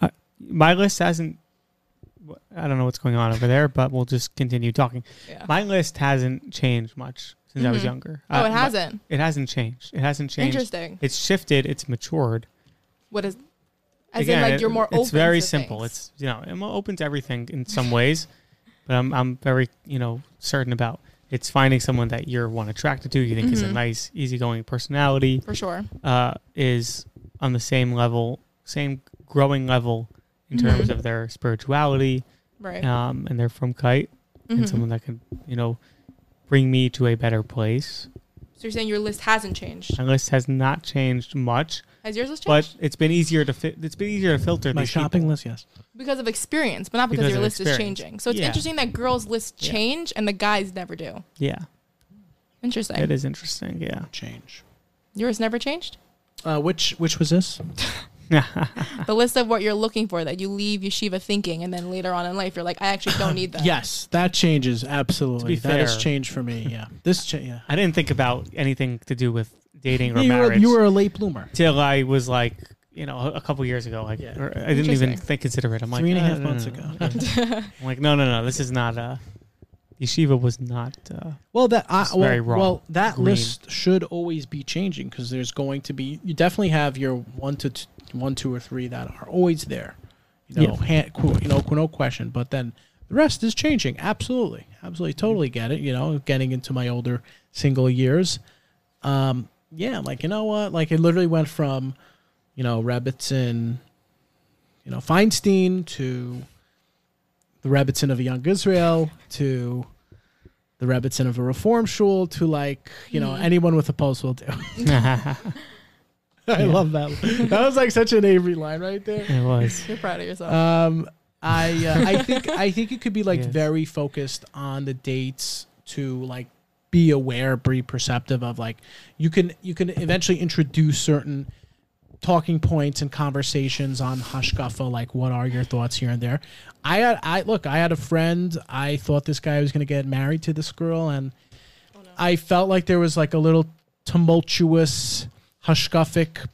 Speaker 5: Uh, my list hasn't. I don't know what's going on over there, but we'll just continue talking.
Speaker 3: Yeah.
Speaker 5: My list hasn't changed much since I was
Speaker 3: Mhm.
Speaker 5: younger.
Speaker 3: Oh,
Speaker 5: Uh,
Speaker 3: it hasn't.
Speaker 5: It hasn't changed. It hasn't changed.
Speaker 3: Interesting.
Speaker 5: It's shifted. It's matured.
Speaker 3: What is? As
Speaker 5: Again,
Speaker 3: in, like you're more open.
Speaker 5: It's very simple.
Speaker 3: things.
Speaker 5: It's you know I'm open to everything in some ways, but I'm I'm very you know certain about it's finding someone that you're one attracted to. You think is a
Speaker 3: Mhm.
Speaker 5: nice, easygoing personality.
Speaker 3: for sure.
Speaker 5: uh, is on the same level, same growing level in terms
Speaker 3: Mhm.
Speaker 5: of their spirituality,
Speaker 3: Right.
Speaker 5: um, and they're from kite
Speaker 3: Mhm.
Speaker 5: and someone that can, you know, bring me to a better place.
Speaker 3: So you're saying your list hasn't changed?
Speaker 5: My list has not changed much,
Speaker 3: Has yours list
Speaker 5: but it's been easier to fit. It's been easier to filter
Speaker 2: My
Speaker 5: these
Speaker 2: shopping
Speaker 5: people.
Speaker 2: list, yes.
Speaker 3: because of experience, but not because,
Speaker 5: Because
Speaker 3: your
Speaker 5: of
Speaker 3: list is changing. So it's
Speaker 5: Yeah.
Speaker 3: interesting that girls' lists
Speaker 5: Yeah.
Speaker 3: change and the guys never do.
Speaker 5: Yeah,
Speaker 3: Interesting.
Speaker 5: it is interesting. Yeah,
Speaker 2: Change.
Speaker 3: Yours never changed.
Speaker 2: Uh, which which was this?
Speaker 3: The list of what you're looking for that you leave yeshiva thinking, and then later on in life you're like, I actually don't need that.
Speaker 2: Yes, that changes absolutely.
Speaker 5: To be
Speaker 2: That has
Speaker 5: fair-
Speaker 2: changed for me. Yeah, this cha- yeah.
Speaker 5: I didn't think about anything to do with dating or
Speaker 2: you, were,
Speaker 5: marriage
Speaker 2: you were a late bloomer.
Speaker 5: till I was like. You know, a a couple years ago, like
Speaker 2: Yeah.
Speaker 5: or I didn't even
Speaker 3: Interesting.
Speaker 5: think consider it. I'm like
Speaker 2: Three and a
Speaker 5: "Uh,
Speaker 2: half
Speaker 5: no, no,
Speaker 2: months
Speaker 5: no,
Speaker 2: ago.
Speaker 5: I'm like, no, no, no. This is not. Uh, yeshiva was not. Uh,
Speaker 2: Well, that I,
Speaker 5: It's
Speaker 2: well,
Speaker 5: wrong.
Speaker 2: well, that
Speaker 5: Green.
Speaker 2: list should always be changing because there's going to be. You definitely have your one to t- one, two, or three that are always there. You know,
Speaker 5: Yeah.
Speaker 2: hand, qu- you know, qu- no question. But then the rest is changing. Absolutely, absolutely, totally get it. You know, getting into my older single years. Um, yeah, I'm like you know what? Like it literally went from, you know, Rebbitzin, you know, Feinstein to the Rebbitzin of a young Israel to the Rebbitzin of a reform shul to like, you know, anyone with a pulse will do. I love that. That was like such an Avery line right there.
Speaker 5: it was.
Speaker 3: You're proud of yourself.
Speaker 2: Um, I uh, I think I think it could be like
Speaker 5: Yes.
Speaker 2: very focused on the dates to like be aware, be perceptive of like you can you can eventually introduce certain talking points and conversations on hashkafa like what are your thoughts here and there. I had I look I had a friend I thought this guy was gonna get married to this girl and oh, I felt like there was like a little tumultuous hashkafic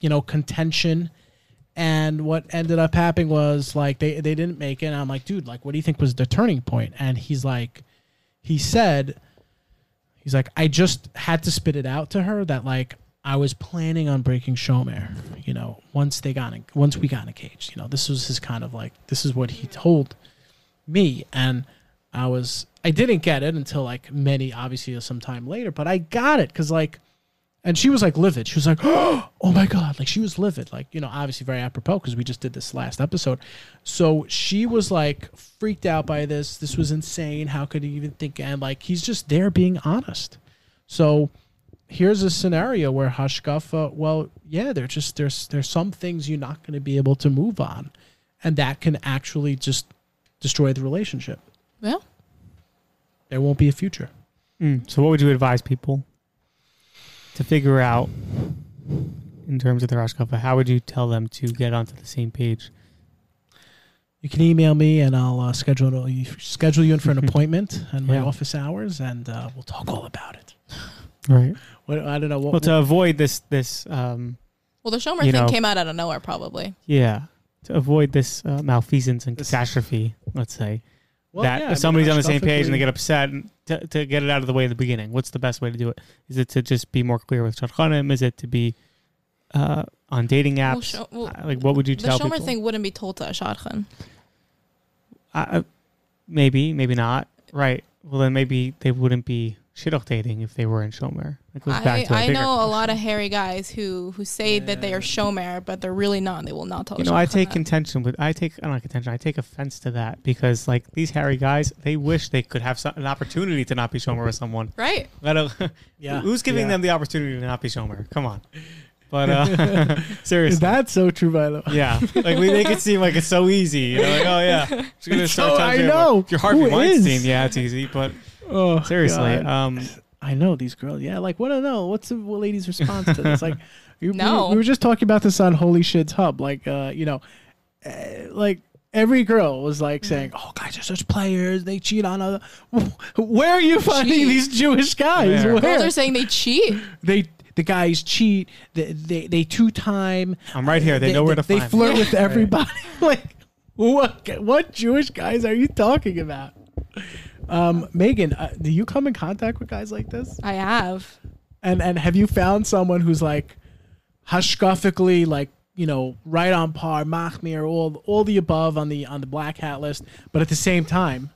Speaker 2: you know contention. And what ended up happening was like they, they didn't make it and i'm like dude like what do you think was the turning point? And he's like he said he's like i just had to spit it out to her that like i was planning on breaking shomer you know once they got in, once we got engaged you know this was his kind of like this is what he told me. And i was i didn't get it until like many obviously some time later but i got it because like and she was like livid. She was like, "Oh my god!" Like she was livid. Like you know, obviously very apropos because we just did this last episode. So she was like freaked out by this. This was insane. How could he even think? And like he's just there being honest. So here's a scenario where Hashkafa, well, yeah, there's just there's there's some things you're not going to be able to move on, and that can actually just destroy the relationship.
Speaker 3: well,
Speaker 2: There won't be a future.
Speaker 5: Mm. So, what would you advise people to figure out in terms of their Hashkafa? How would you tell them to get onto the same page?
Speaker 2: You can email me and I'll uh, schedule you schedule you in for an appointment and my
Speaker 5: Yeah.
Speaker 2: office hours, and uh, we'll talk all about it.
Speaker 5: Right.
Speaker 2: What, I don't know. What,
Speaker 5: Well, to avoid this, this, um,
Speaker 3: well, the Shomer thing
Speaker 5: know.
Speaker 3: came out out of nowhere, probably.
Speaker 5: yeah, to avoid this uh, malfeasance and
Speaker 2: This-
Speaker 5: catastrophe, let's say
Speaker 2: well,
Speaker 5: that
Speaker 2: yeah, I mean,
Speaker 5: somebody's on the same page and they get upset, and to, to get it out of the way in the beginning, what's the best way to do it? Is it to just be more clear with Shadchanim? Is it to be uh, on dating apps?
Speaker 3: Well, Sho- well,
Speaker 5: Uh, like, what would you
Speaker 3: the
Speaker 5: tell
Speaker 3: Shomer
Speaker 5: people?
Speaker 3: thing wouldn't be told to a Shadchan.
Speaker 5: Uh, maybe, maybe not. Right. Well, then maybe they wouldn't be shidduch dating if they were in Shomer. It goes
Speaker 3: I,
Speaker 5: back to a
Speaker 3: I
Speaker 5: bigger
Speaker 3: know a lot of hairy guys who who say that they are Shomer, but they're really not. and They will not tell.
Speaker 5: You
Speaker 3: a
Speaker 5: know, I take
Speaker 3: that.
Speaker 5: contention with I take I'm not contention. I take offense to that because like these hairy guys, they wish they could have some, an opportunity to not be shomer with someone.
Speaker 3: right.
Speaker 5: Let a,
Speaker 2: Yeah,
Speaker 5: who's giving
Speaker 2: yeah.
Speaker 5: them the opportunity to not be shomer? Come on, but uh, seriously,
Speaker 2: Is that so true, by the way?
Speaker 5: yeah, like we make it seem like it's so easy. You know, like oh yeah, she's gonna start
Speaker 2: so-
Speaker 5: telling
Speaker 2: I know.
Speaker 5: If you're Harvey
Speaker 2: Who
Speaker 5: Weinstein,
Speaker 2: is?
Speaker 5: yeah, it's easy, but
Speaker 2: Oh,
Speaker 5: seriously,
Speaker 2: God.
Speaker 5: um,
Speaker 2: I know these girls. Yeah, like what? I know. What's the lady's response to this? Like, you, we-
Speaker 3: No.
Speaker 2: we, were just talking about this on Holy Shit's Hub. Like, uh, you know, uh, like every girl was like saying, "Oh, guys are such players. They cheat on other." Where are you finding
Speaker 3: Cheat.
Speaker 2: these Jewish guys?
Speaker 5: Where?
Speaker 2: Where,
Speaker 3: Girls are saying they cheat.
Speaker 2: they the guys cheat. They they, they two time.
Speaker 5: I'm right here. They, know where to
Speaker 2: they
Speaker 5: find
Speaker 2: flirt
Speaker 5: me.
Speaker 2: with everybody. like, what what Jewish guys are you talking about? Um, Megan, uh, do you come in contact with guys like this?
Speaker 3: I have.
Speaker 2: And and have you found someone who's like hashkafically like you know right on par, Machmir, all all the above on the on the black hat list, but at the same time,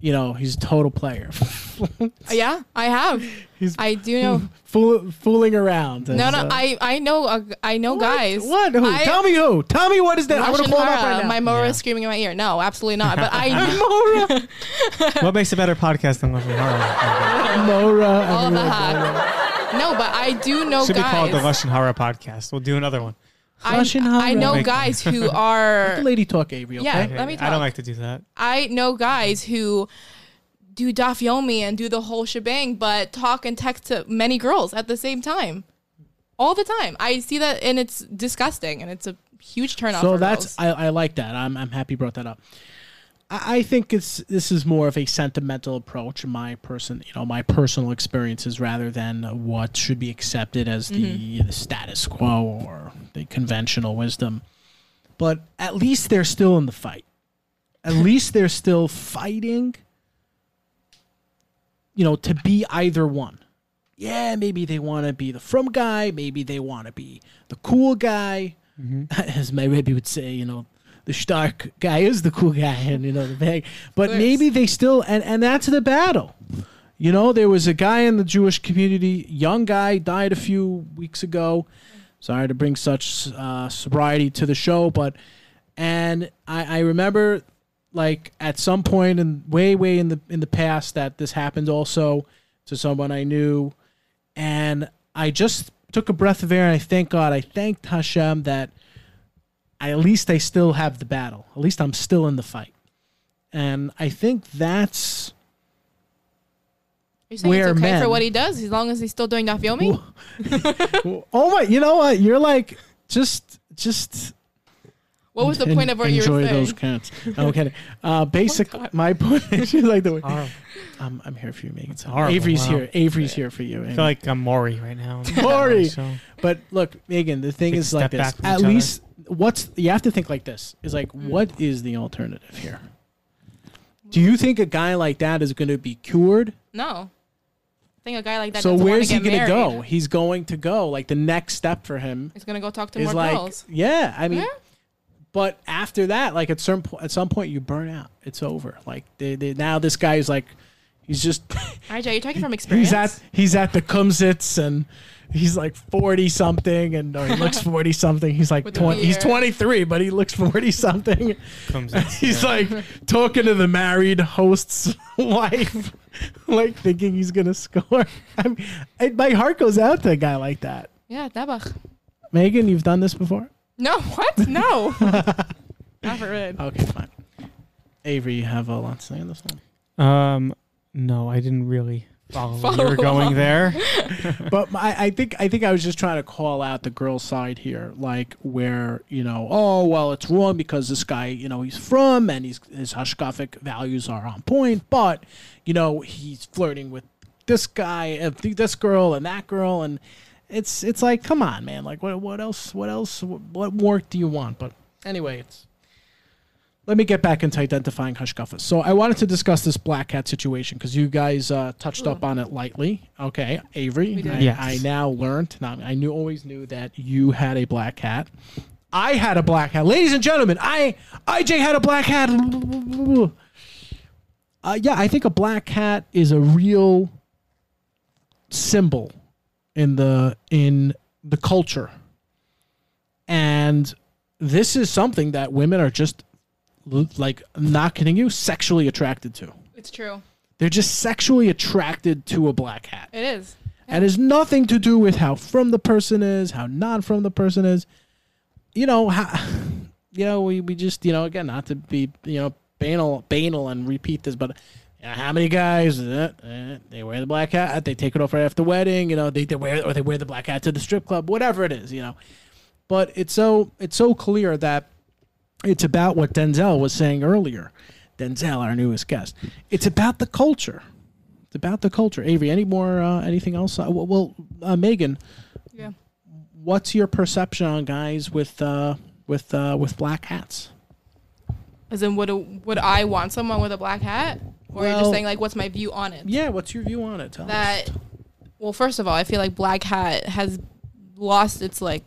Speaker 2: you know he's a total player.
Speaker 3: Yeah, I have.
Speaker 2: he's
Speaker 3: I do know.
Speaker 2: fool, fooling around.
Speaker 3: No, no,
Speaker 2: uh,
Speaker 3: I I know uh, I know
Speaker 2: what?
Speaker 3: guys.
Speaker 2: What? Who?
Speaker 3: I-
Speaker 2: Tell me who? Tell me what is that? I'm gonna
Speaker 3: Russian
Speaker 2: call him up right now.
Speaker 3: My Mora
Speaker 5: Yeah.
Speaker 3: screaming in my ear. No, absolutely not. But I
Speaker 2: Mora,
Speaker 5: what makes a better podcast than Russian Horror?
Speaker 2: Mora.
Speaker 3: all the
Speaker 2: everyone.
Speaker 3: hack. No, but I do know guys.
Speaker 5: Should be called the
Speaker 3: guys.
Speaker 5: Russian Horror Podcast. We'll do another one.
Speaker 3: I, I know guys who
Speaker 2: Let
Speaker 3: are.
Speaker 2: the lady talk, Avery. Okay.
Speaker 3: Yeah.
Speaker 5: Okay,
Speaker 3: let me
Speaker 5: I don't like to do that.
Speaker 3: I know guys who do daf yomi and do the whole shebang, but talk and text to many girls at the same time, all the time. I see that, and it's disgusting, and it's a huge turnoff.
Speaker 2: So
Speaker 3: for
Speaker 2: that's
Speaker 3: girls.
Speaker 2: I, I like that. I'm I'm happy you brought that up. I, think it's this is more of a sentimental approach. in My person, you know, my personal experiences rather than what should be accepted as the, mm-hmm. the status quo or the conventional wisdom. But at least they're still in the fight. At least they're still fighting. You know, to be either one. Yeah, maybe they want to be the frum guy. Maybe they want to be the cool guy mm-hmm. as my Rebbe would say, you know, the Stark guy is the cool guy, and you know the bag. But
Speaker 3: course.
Speaker 2: maybe they still, and and that's the battle. You know, there was a guy in the Jewish community, young guy, died a few weeks ago. Sorry to bring such uh, sobriety to the show, but and I, I remember like at some point in way way in the in the past that this happened also to someone I knew, and I just took a breath of air and I thank God, I thanked Hashem that I, at least I still have the battle. At least I'm still in the fight, and I think that's
Speaker 3: You're saying
Speaker 2: where
Speaker 3: it's okay
Speaker 2: men-
Speaker 3: for what he does, as long as he's still doing daf yomi.
Speaker 2: oh my. You know what? You're like just just
Speaker 3: What was the point of what you were
Speaker 2: enjoy
Speaker 3: saying?
Speaker 2: those cats. No, I'm kidding. Uh, basic.
Speaker 3: God.
Speaker 2: my point. She's like the way.
Speaker 5: Horrible.
Speaker 2: I'm, I'm here for you, Megan. So
Speaker 5: Horrible,
Speaker 2: Avery's
Speaker 5: wow.
Speaker 2: here. Avery's here for you.
Speaker 5: I feel like I'm Maury right now.
Speaker 2: Maury.
Speaker 5: So,
Speaker 2: But look, Megan, the thing
Speaker 5: Take
Speaker 2: is like this. At
Speaker 5: each other.
Speaker 2: least what's you have to think like this is like
Speaker 3: Mm.
Speaker 2: what is the alternative here? Do you think a guy like that is going to be cured?
Speaker 3: No. I think a guy like that.
Speaker 2: so where's he going to go? He's going to go. Like the next step for him
Speaker 3: He's gonna go talk to
Speaker 2: is
Speaker 3: more
Speaker 2: like
Speaker 3: girls.
Speaker 2: yeah. I mean,
Speaker 3: Yeah.
Speaker 2: but after that, like at certain po- at some point you burn out. It's over. Like they, they, now this guy is like he's just
Speaker 3: RJ, you're talking from experience.
Speaker 2: he's at he's at the Kumsitz and he's like forty something and or he looks forty something. He's like twenty. He's twenty three, but he looks forty something.
Speaker 5: comes in.
Speaker 2: He's like talking to the married host's wife, like thinking he's gonna score. I mean, it, my heart goes out to a guy like that.
Speaker 3: yeah, Dabach.
Speaker 2: Megan, you've done this before.
Speaker 3: No, what? No. Not for it.
Speaker 2: Okay, fine. Avery, you have a lot to say on this one.
Speaker 5: Um, no, I didn't really follow,
Speaker 3: Follow
Speaker 5: were going there.
Speaker 2: but my, I think I think I was just trying to call out the girl side here, like where you know, oh well, it's wrong because this guy, you know, he's frum and he's his hashkafic values are on point, but you know, he's flirting with this guy, uh, this girl, and that girl, and it's it's like, come on, man, like what what else, what else, what more do you want? But anyway, it's. Let me get back into identifying hashkafas. So I wanted to discuss this black hat situation because you guys uh, touched up on it lightly. Okay, Avery,
Speaker 3: We did.
Speaker 2: I,
Speaker 5: Yes.
Speaker 2: I now learned. Now I knew always knew that you had a black hat. I had a black hat, ladies and gentlemen. I IJ had a black hat. Uh, yeah, I think a black hat is a real symbol in the in the culture, and this is something that women are just like not kidding you, sexually attracted to.
Speaker 3: It's true.
Speaker 2: They're just sexually attracted to a black hat.
Speaker 3: It is.
Speaker 2: And it has nothing to do with how frum the person is, how not frum the person is. You know, how, you know, we, we just, you know, again, not to be, you know, banal, banal and repeat this, but You know, how many guys uh, uh, they wear the black hat? They take it off right after the wedding. You know, they, they wear or they wear the black hat to the strip club, whatever it is. You know, but it's so it's so clear that it's about what Denzel was saying earlier. Denzel, our newest guest. It's about the culture. It's about the culture. Avery, any more? Uh, anything else? Uh, well, uh, Megan,
Speaker 3: Yeah.
Speaker 2: what's your perception on guys with uh, with uh, with black hats?
Speaker 3: As in, would a, would I want someone with a black hat, or are you
Speaker 2: Well-
Speaker 3: just saying like, what's my view on it?
Speaker 2: Yeah, what's your view on it? Tell us.
Speaker 3: That, well, first of all, I feel like black hat has lost its like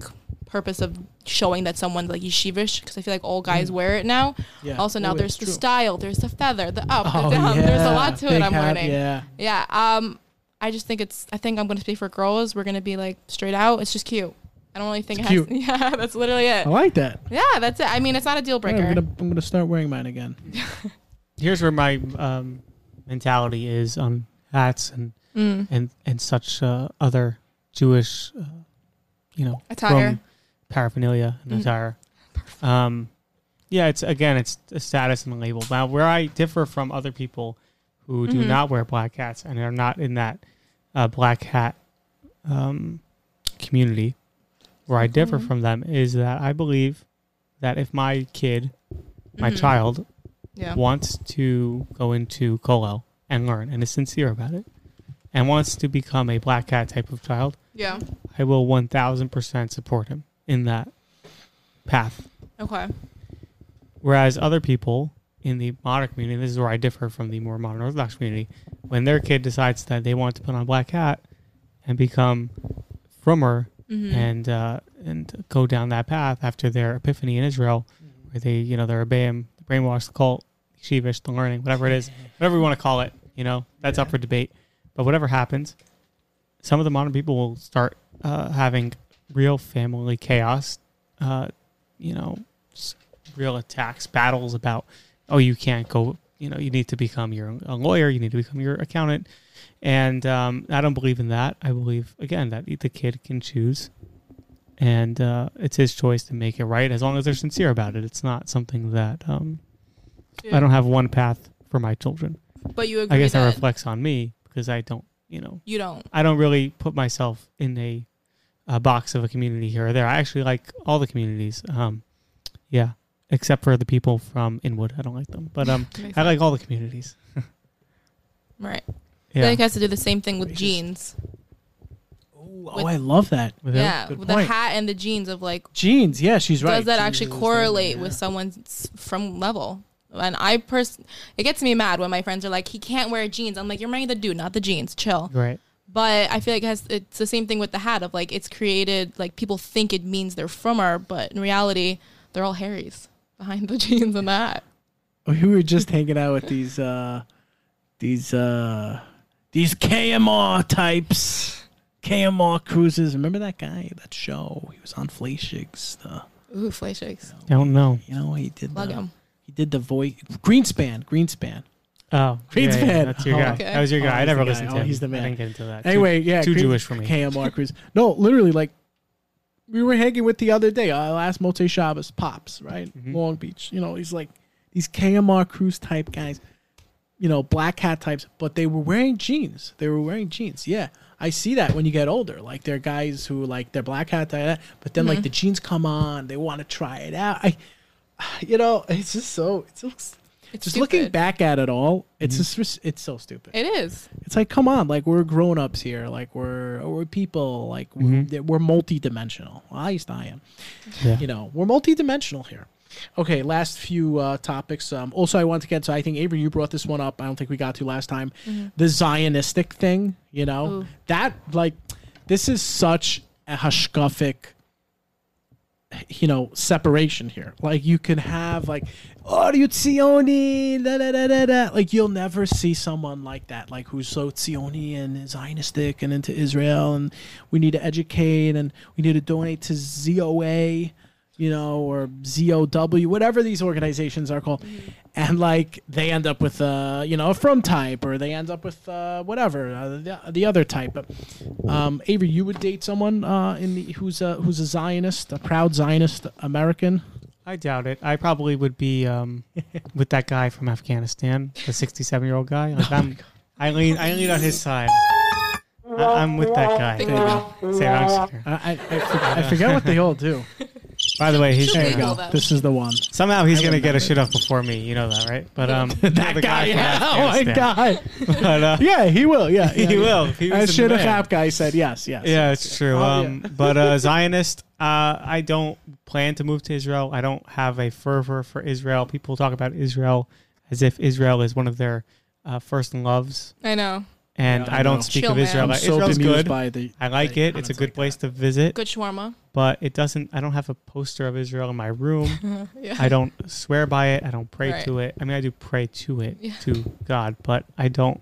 Speaker 3: purpose of showing that someone's like yeshivish because I feel like all guys wear it now.
Speaker 2: Mm. Yeah.
Speaker 3: Also, now
Speaker 2: Oh,
Speaker 3: there's
Speaker 2: it's
Speaker 3: the
Speaker 2: true.
Speaker 3: style, there's the feather, the up,
Speaker 2: Oh,
Speaker 3: the down. There's a lot to
Speaker 2: yeah,
Speaker 3: it. I'm
Speaker 2: hat,
Speaker 3: learning.
Speaker 2: Yeah.
Speaker 3: Yeah. Um, I just think it's. I think I'm gonna speak for girls. We're gonna be like straight out. It's just cute. I don't really think
Speaker 2: It's
Speaker 3: it has.
Speaker 2: cute.
Speaker 3: Yeah, that's literally it.
Speaker 2: I like that.
Speaker 3: Yeah, that's it. I mean, it's not a deal
Speaker 2: Yeah,
Speaker 3: breaker.
Speaker 2: I'm, gonna, I'm gonna start wearing mine again.
Speaker 5: Here's where my um, mentality is on hats and
Speaker 3: Mm.
Speaker 5: and and such uh, other Jewish, uh, you know,
Speaker 3: Attire.
Speaker 5: from paraphernalia and
Speaker 3: Mm.
Speaker 5: attire. Um, yeah, it's again, it's a status and a label. Now, where I differ from other people who do
Speaker 3: Mhm.
Speaker 5: not wear black hats and are not in that uh, black hat um, community, where I differ
Speaker 3: Mhm.
Speaker 5: from them is that I believe that if my kid, my
Speaker 3: Mhm.
Speaker 5: child,
Speaker 3: Yeah.
Speaker 5: wants to go into Kollel and learn and is sincere about it and wants to become a black hat type of child,
Speaker 3: Yeah.
Speaker 5: I will 1000% support him in that path.
Speaker 3: Okay.
Speaker 5: Whereas other people in the modern community, this is where I differ from the more modern Orthodox community, when their kid decides that they want to put on a black hat and become frummer
Speaker 3: Mhm.
Speaker 5: and uh, and go down that path after their epiphany in Israel, where they, you know, they're obeying, brainwash the cult, sheevish, the learning, whatever it is, whatever you want to call it, you know, that's up for debate. But whatever happens, some of the modern people will start uh, having real family chaos, uh, you know, real attacks, battles about, oh, you can't go, you know, you need to become your a lawyer, you need to become your accountant. And um, I don't believe in that. I believe, again, that the kid can choose and uh, it's his choice to make it right as long as they're sincere about it. It's not something that um, I don't have one path for my children.
Speaker 3: But you agree
Speaker 5: I guess that
Speaker 3: that
Speaker 5: reflects on me because I don't, you know,
Speaker 3: you don't.
Speaker 5: I don't really put myself in a, a box of a community here or there. I actually like all the communities. Um, yeah, except for the people from Inwood. I don't like them, but um,
Speaker 3: Makes
Speaker 5: I like all the communities.
Speaker 3: Right. I
Speaker 5: Yeah.
Speaker 3: feel like it has to do the same thing with
Speaker 2: Racist.
Speaker 3: jeans.
Speaker 2: Oh, I love that.
Speaker 5: With?
Speaker 3: Yeah,
Speaker 2: Good
Speaker 3: with the hat and the jeans of like,
Speaker 2: Jeans. Yeah, she's right.
Speaker 3: does that
Speaker 2: Jeans
Speaker 3: actually
Speaker 2: is the-
Speaker 3: correlate
Speaker 2: yeah.
Speaker 3: with someone's frum level? And I pers, it gets me mad when my friends are like, he can't wear jeans. I'm like, you're marrying the dude, not the jeans. Chill.
Speaker 5: Right.
Speaker 3: But I feel like it has it's the same thing with the hat of like it's created like people think it means they're frummer, but in reality they're all Harrys behind the jeans and the hat.
Speaker 2: We were just hanging out with these uh these uh these KMR types. KMR cruises. Remember that guy, that show? He was on Fleishigs. The
Speaker 3: Ooh, flay shakes.
Speaker 5: I don't know.
Speaker 2: you know he did
Speaker 3: Plug
Speaker 2: the,
Speaker 3: him.
Speaker 2: he did the voice Greenspan. Greenspan.
Speaker 5: Oh,
Speaker 2: Greenspan.
Speaker 5: That's your
Speaker 2: Oh,
Speaker 5: guy.
Speaker 3: okay.
Speaker 5: That was your
Speaker 2: Oh,
Speaker 5: guy. I never
Speaker 2: the guy.
Speaker 5: listened to
Speaker 2: Oh,
Speaker 5: him.
Speaker 2: he's the man.
Speaker 5: I didn't get into that. Too-
Speaker 2: Anyway, yeah,
Speaker 5: too
Speaker 2: Green-
Speaker 5: Jewish for me.
Speaker 2: KMR cruise. No, literally, like we were hanging with the other day. Uh, last Mote Shabbos, pops right,
Speaker 5: Mhm.
Speaker 2: Long Beach. You know, he's like these KMR cruise type guys. You know, black hat types, but they were wearing jeans. They were wearing jeans. Yeah, I see that when you get older. Like they're guys who like their black hat, type, but then like the jeans come on, they want to try it out. I, you know, it's just so it's so,
Speaker 3: It's
Speaker 2: just looking back at it all. It's just it's so stupid.
Speaker 3: It is.
Speaker 2: It's like, come on, like we're grown ups here, like we're we're people, like
Speaker 5: Mhm.
Speaker 2: we're, we're multi-dimensional. Well, at least I am.
Speaker 5: Yeah.
Speaker 2: You know, we're multi-dimensional here. Okay, last few uh, topics. Um, also, I want to get. So I think Avery, you brought this one up. I don't think we got to last time. The Zionistic thing. You know
Speaker 3: Ooh.
Speaker 2: that like this is such a hashkafic you know separation here like you can have like oh da, da, da, da, da. like you'll never see someone like that like who's so and Zionistic and into Israel and we need to educate and we need to donate to ZOA you know or ZOW whatever these organizations are called and like they end up with uh you know a frum type or they end up with uh whatever uh, the, the other type but um avery you would date someone uh in the who's a who's a zionist a proud zionist american
Speaker 5: I doubt it. I probably would be um, with that guy from Afghanistan, the 67 year old guy. Like I'm, I lean, I lean on his side. I, I'm with that guy.
Speaker 3: There you go.
Speaker 5: Say, I'm.
Speaker 2: I, I, I, I forget what they all do.
Speaker 5: By the way, he's
Speaker 3: There
Speaker 2: There
Speaker 3: you
Speaker 2: you
Speaker 3: go.
Speaker 2: go. This is the one.
Speaker 5: somehow he's
Speaker 2: I
Speaker 5: gonna get a shit off before me. You know that, right? But um,
Speaker 2: that
Speaker 5: the
Speaker 2: guy.
Speaker 5: from
Speaker 2: Yeah. Oh my god.
Speaker 5: But, uh,
Speaker 2: Yeah, he will. Yeah,
Speaker 5: He
Speaker 2: yeah, yeah.
Speaker 5: will. He was
Speaker 2: As
Speaker 5: in
Speaker 2: shit
Speaker 5: the
Speaker 2: cap guy said yes, yes.
Speaker 5: Yeah, it's true.
Speaker 2: Oh,
Speaker 5: um, but uh, Zionist, uh, I don't plan to move to Israel. I don't have a fervor for Israel. People talk about Israel as if Israel is one of their uh, first loves,
Speaker 3: I know.
Speaker 5: and
Speaker 2: Yeah, I
Speaker 5: I don't speak
Speaker 3: Chill,
Speaker 5: of
Speaker 3: man.
Speaker 5: Israel.
Speaker 2: I'm
Speaker 5: Like,
Speaker 2: so
Speaker 5: Israel's good.
Speaker 2: by the.
Speaker 5: I like it. It's a good
Speaker 2: like
Speaker 5: place
Speaker 2: that.
Speaker 5: to visit,
Speaker 3: Good shawarma.
Speaker 5: But it doesn't. I don't have a poster of Israel in my room.
Speaker 3: yeah.
Speaker 5: I don't swear by it. I don't pray
Speaker 3: Right.
Speaker 5: to it. I mean, I do pray to it,
Speaker 3: Yeah.
Speaker 5: to God, but I don't.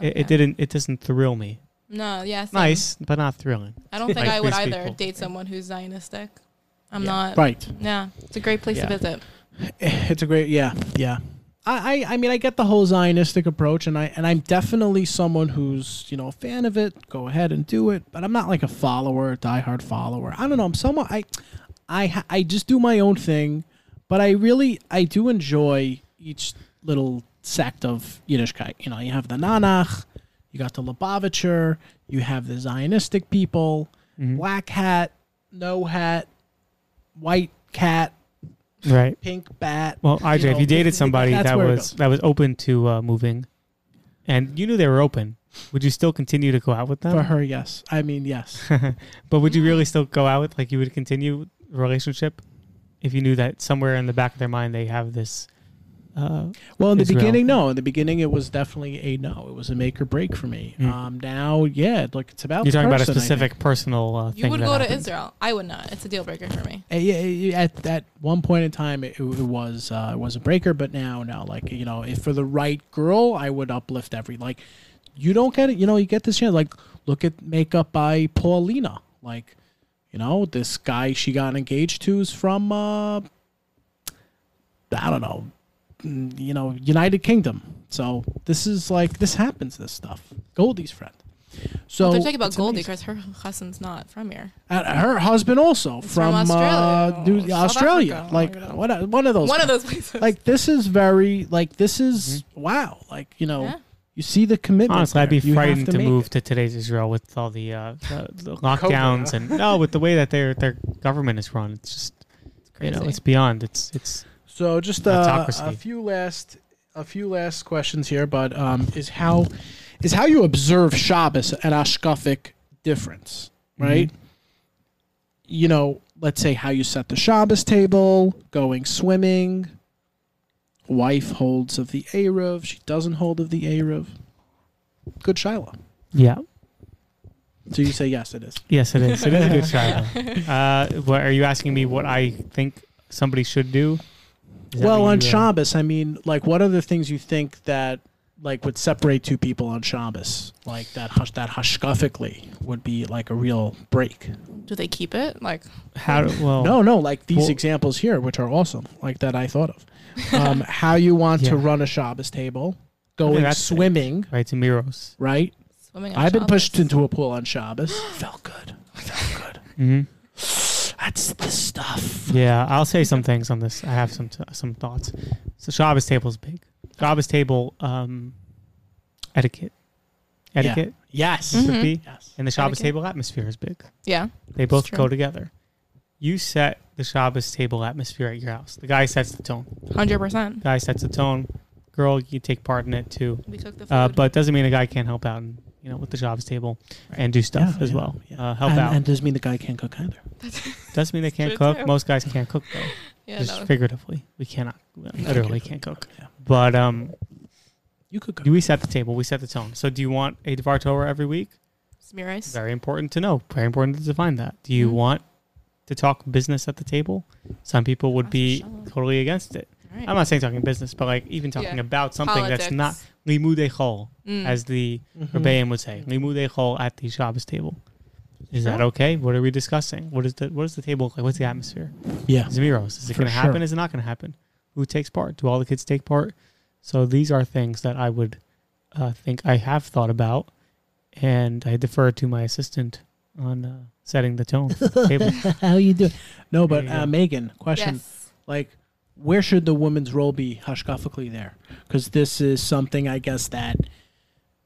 Speaker 5: It, it didn't. It doesn't thrill me.
Speaker 3: No, yeah. same.
Speaker 5: Nice, but not thrilling.
Speaker 3: I don't think
Speaker 5: Like
Speaker 3: I would either
Speaker 5: people.
Speaker 3: date someone who's Zionistic. I'm
Speaker 5: Yeah.
Speaker 3: not.
Speaker 2: Right.
Speaker 3: Yeah, it's a great place
Speaker 5: Yeah.
Speaker 3: to visit.
Speaker 2: It's a great. Yeah, yeah. I, I, I mean, I get the whole Zionistic approach, and I and I'm definitely someone who's you know a fan of it. Go ahead and do it, but I'm not like a follower, a diehard follower. I don't know. I'm someone I, I I just do my own thing, but I really I do enjoy each little sect of Yiddishkeit. You know, you have the Nanach, you got the Lubavitcher, you have the Zionistic people,
Speaker 5: Mhm.
Speaker 2: black hat, no hat, white cat,
Speaker 5: Right.
Speaker 2: pink bat.
Speaker 5: Well,
Speaker 2: you
Speaker 5: if
Speaker 2: know,
Speaker 5: you dated somebody
Speaker 2: that's
Speaker 5: that
Speaker 2: where it
Speaker 5: was
Speaker 2: goes.
Speaker 5: that was open to uh, moving, and you knew they were open, would you still continue to go out with them?
Speaker 2: For her, yes. I mean, yes.
Speaker 5: but would you really still go out with like you would continue relationship if you knew that somewhere in the back of their mind they have this? Uh,
Speaker 2: Well, in the
Speaker 5: Israel.
Speaker 2: beginning, no. In the beginning, it was definitely a no. It was a make or break for me.
Speaker 5: Mm.
Speaker 2: Um, now, yeah, look, it's about.
Speaker 5: you're
Speaker 2: the
Speaker 5: talking about a specific personal uh,
Speaker 3: You would
Speaker 5: that
Speaker 3: go to. Israel. I would not. It's a deal breaker for me.
Speaker 2: Uh, yeah, yeah, At at one point in time, it, it was uh, it was a breaker, but now, now, Like you know, if for the right girl, I would uplift every like. You don't get it. You know, you get this chance. Like, look at makeup by Paulina. Like, you know, this guy she got engaged to is from. Uh, I don't know, you know, United Kingdom. So this is like this happens. This stuff. Goldie's friend. So
Speaker 3: well, they're talking about Goldie because her husband's not from here.
Speaker 2: And her husband also
Speaker 3: It's
Speaker 2: from,
Speaker 3: from Australia.
Speaker 2: Uh, New, Australia.
Speaker 3: Africa.
Speaker 2: Like
Speaker 3: Oh my
Speaker 2: one, one of those.
Speaker 3: One of those places.
Speaker 2: Like this is very like this is wow. Like you know,
Speaker 3: Yeah.
Speaker 2: you see the commitment.
Speaker 5: Honestly, I'd be.
Speaker 2: You
Speaker 5: frightened to,
Speaker 2: make
Speaker 5: move
Speaker 2: it.
Speaker 5: to today's Israel with all the, uh, the, the lockdowns and no, with the way that their their government is run. It's just
Speaker 3: it's
Speaker 5: you know it's beyond. It's it's
Speaker 2: So just uh, a few last a few last questions here, but um, is how is how you observe Shabbos an hashkafic difference, right? You know, let's say how you set the Shabbos table, going swimming. Wife holds of the Eruv, she doesn't hold of the Eruv. Good Shiloh.
Speaker 5: yeah.
Speaker 2: So you say yes, it is.
Speaker 5: Yes, it is. It is a good child. Uh, what are you asking me? What I think somebody should do? Is that
Speaker 2: Well, on
Speaker 5: you,
Speaker 2: Shabbos, I mean, like, what are the things you think that like would separate two people on Shabbos? Like that, hush, that hashkafically would be like a real break.
Speaker 3: Do they keep it? Like,
Speaker 5: How? do- Well,
Speaker 2: No, no, like these
Speaker 5: Well-
Speaker 2: examples here, which are awesome, like that I thought of. Um, how you want to run a Shabbos table, going
Speaker 5: that's it.
Speaker 2: swimming,
Speaker 5: right to Miros.
Speaker 2: right?
Speaker 3: swimming. On
Speaker 2: I've been pushed into a pool on Shabbos. Felt good. Felt good.
Speaker 5: hmm
Speaker 2: That's the stuff.
Speaker 5: Yeah, I'll say some things on this. I have some t- some thoughts. So Shabbos table is big. Shabbos table um, etiquette, etiquette
Speaker 2: Yes.
Speaker 3: Mhm.
Speaker 5: be,
Speaker 2: Yes.
Speaker 5: and the Shabbos
Speaker 3: Etiquette.
Speaker 5: table atmosphere is big.
Speaker 3: Yeah.
Speaker 5: They both
Speaker 3: true.
Speaker 5: go together. You set the Shabbos table atmosphere at your house. The guy sets the tone.
Speaker 3: Hundred percent.
Speaker 5: guy sets the tone. Girl, you take part in it too.
Speaker 3: We cook the food.
Speaker 5: Uh, but doesn't mean a guy can't help out and you know with the jobs table and do stuff
Speaker 2: Yeah,
Speaker 5: as
Speaker 2: yeah,
Speaker 5: well.
Speaker 2: yeah.
Speaker 5: Uh, help
Speaker 2: and,
Speaker 5: out.
Speaker 2: and doesn't mean the guy can't cook either.
Speaker 5: doesn't mean they can't cook.
Speaker 3: too.
Speaker 5: Most guys can't cook though.
Speaker 3: yeah,
Speaker 5: just
Speaker 3: no.
Speaker 5: figuratively, we cannot. we literally
Speaker 2: can't
Speaker 5: can't cook.
Speaker 2: Yeah.
Speaker 5: But um,
Speaker 2: You could cook.
Speaker 5: we set the table. We set the tone. So, do you want a Devar Torah every week?
Speaker 3: Zemiros.
Speaker 5: Very important to know. Very important to define that. Do you
Speaker 3: Mhm.
Speaker 5: want to talk business at the table? Some people would
Speaker 3: That's
Speaker 5: be totally against it.
Speaker 3: All right.
Speaker 5: I'm not saying talking business, but like even talking
Speaker 3: Yeah.
Speaker 5: about something that's not
Speaker 3: Politics.
Speaker 5: limudei chol,
Speaker 3: Mm.
Speaker 5: as the
Speaker 2: Mhm.
Speaker 5: Rebbeim would say, limudei chol at the Shabbos table. Is that okay? What are we discussing? What is the what is the table like? What's the atmosphere?
Speaker 2: Yeah.
Speaker 5: Zemiros. Is it going to happen?
Speaker 2: sure.
Speaker 5: Is it not going to happen? Who takes part? Do all the kids take part? So these are things that I would uh, think I have thought about, and I defer to my assistant on uh, setting the tone. for the table.
Speaker 2: How you doing? No, but uh. Megan, question:
Speaker 3: Yes.
Speaker 2: like where should the woman's role be hashkafically there? Because this is something I guess that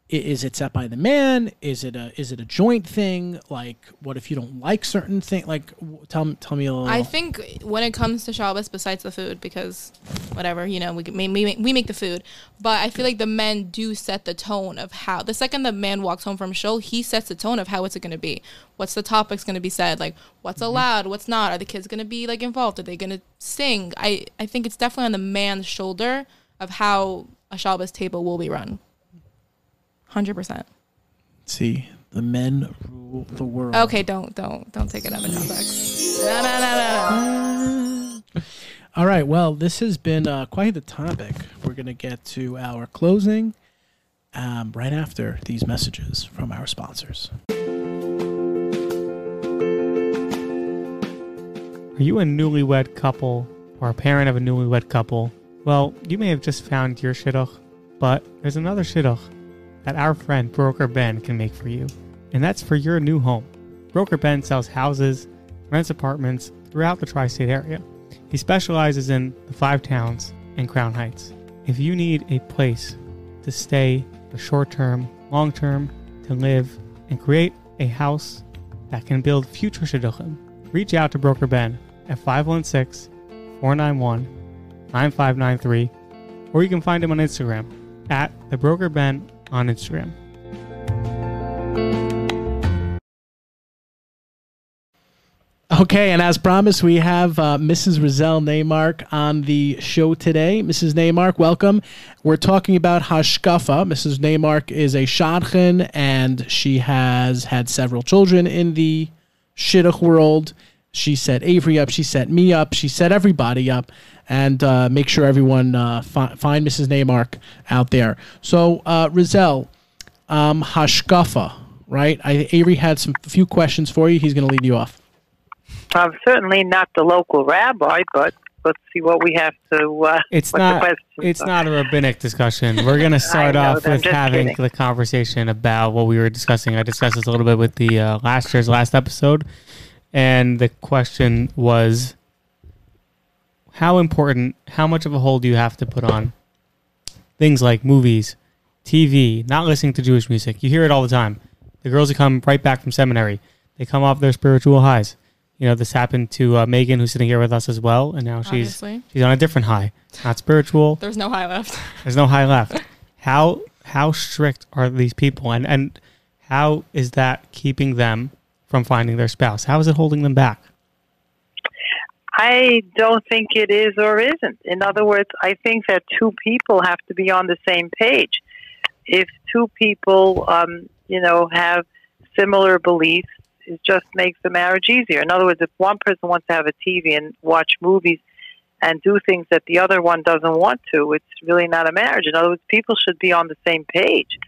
Speaker 2: is it set by the man? Is it a is it a joint thing? Like, what if you don't like certain thing? Like, tell me tell me a little.
Speaker 3: I think when it comes to Shabbos, besides the food, because whatever you know, we we make, we make the food, but I feel like the men do set the tone of how. The second the man walks home from shul, he sets the tone of how it's going to be. What's the topics going to be said? Like what's mm-hmm. allowed, what's not? Are the kids going to be like involved? Are they going to sing? I I think it's definitely on the man's shoulder of how a Shabbos table will be run. Hundred percent.
Speaker 2: see the men rule the world.
Speaker 3: Okay, don't don't don't take it out of context. No no no no no.
Speaker 2: All right. Well, this has been uh, quite the topic. We're going to get to our closing um, right after these messages from our sponsors.
Speaker 5: Are you a newlywed couple or a parent of a newlywed couple? Well, you may have just found your shidduch, but there's another shidduch that our friend Broker Ben can make for you, and that's for your new home. Broker Ben sells houses, rents apartments throughout the tri state area. He specializes in the five towns and Crown Heights. If you need a place to stay for short term, long term, to live, and create a house that can build future shidduchim, reach out to Broker Ben at 516 491 9593, or you can find him on Instagram at the Broker Ben on Instagram.
Speaker 2: Okay, and as promised, we have uh, Mrs. Rizal Neymark on the show today. Mrs. Neymark, welcome. We're talking about Hashkafa. Mrs. Neymark is a shadchan, and she has had several children in the shidduch world. She set Avery up. She set me up. She set everybody up. And uh, make sure everyone uh, fi- find Mrs. Neymark out there. So, uh, Rizal, um, Hashkafa, right? I, Avery had some few questions for you. He's going to lead you off.
Speaker 6: I'm certainly not the local rabbi, but let's see what we have to. Uh,
Speaker 5: It's not. It's
Speaker 6: are.
Speaker 5: not a rabbinic discussion. We're gonna start
Speaker 6: know,
Speaker 5: off with having
Speaker 6: kidding.
Speaker 5: the conversation about what we were discussing. I discussed this a little bit with the uh, last year's last episode, and the question was, how important, how much of a hold do you have to put on things like movies, TV, not listening to Jewish music? You hear it all the time. The girls who come right back from seminary, they come off their spiritual highs. You know, this happened to uh, Megan, who's sitting here with us as well, and now she's
Speaker 3: Obviously.
Speaker 5: she's on a different high, not spiritual.
Speaker 3: There's no high left.
Speaker 5: There's no high left. How how strict are these people, and and how is that keeping them from finding their spouse? How is it holding them back?
Speaker 6: I don't think it is or isn't. In other words, I think that two people have to be on the same page. If two people, um, you know, have similar beliefs, it just makes the marriage easier. In other words, if one person wants to have a TV and watch movies and do things that the other one doesn't want to, it's really not a marriage. In other words, people should be on the same page.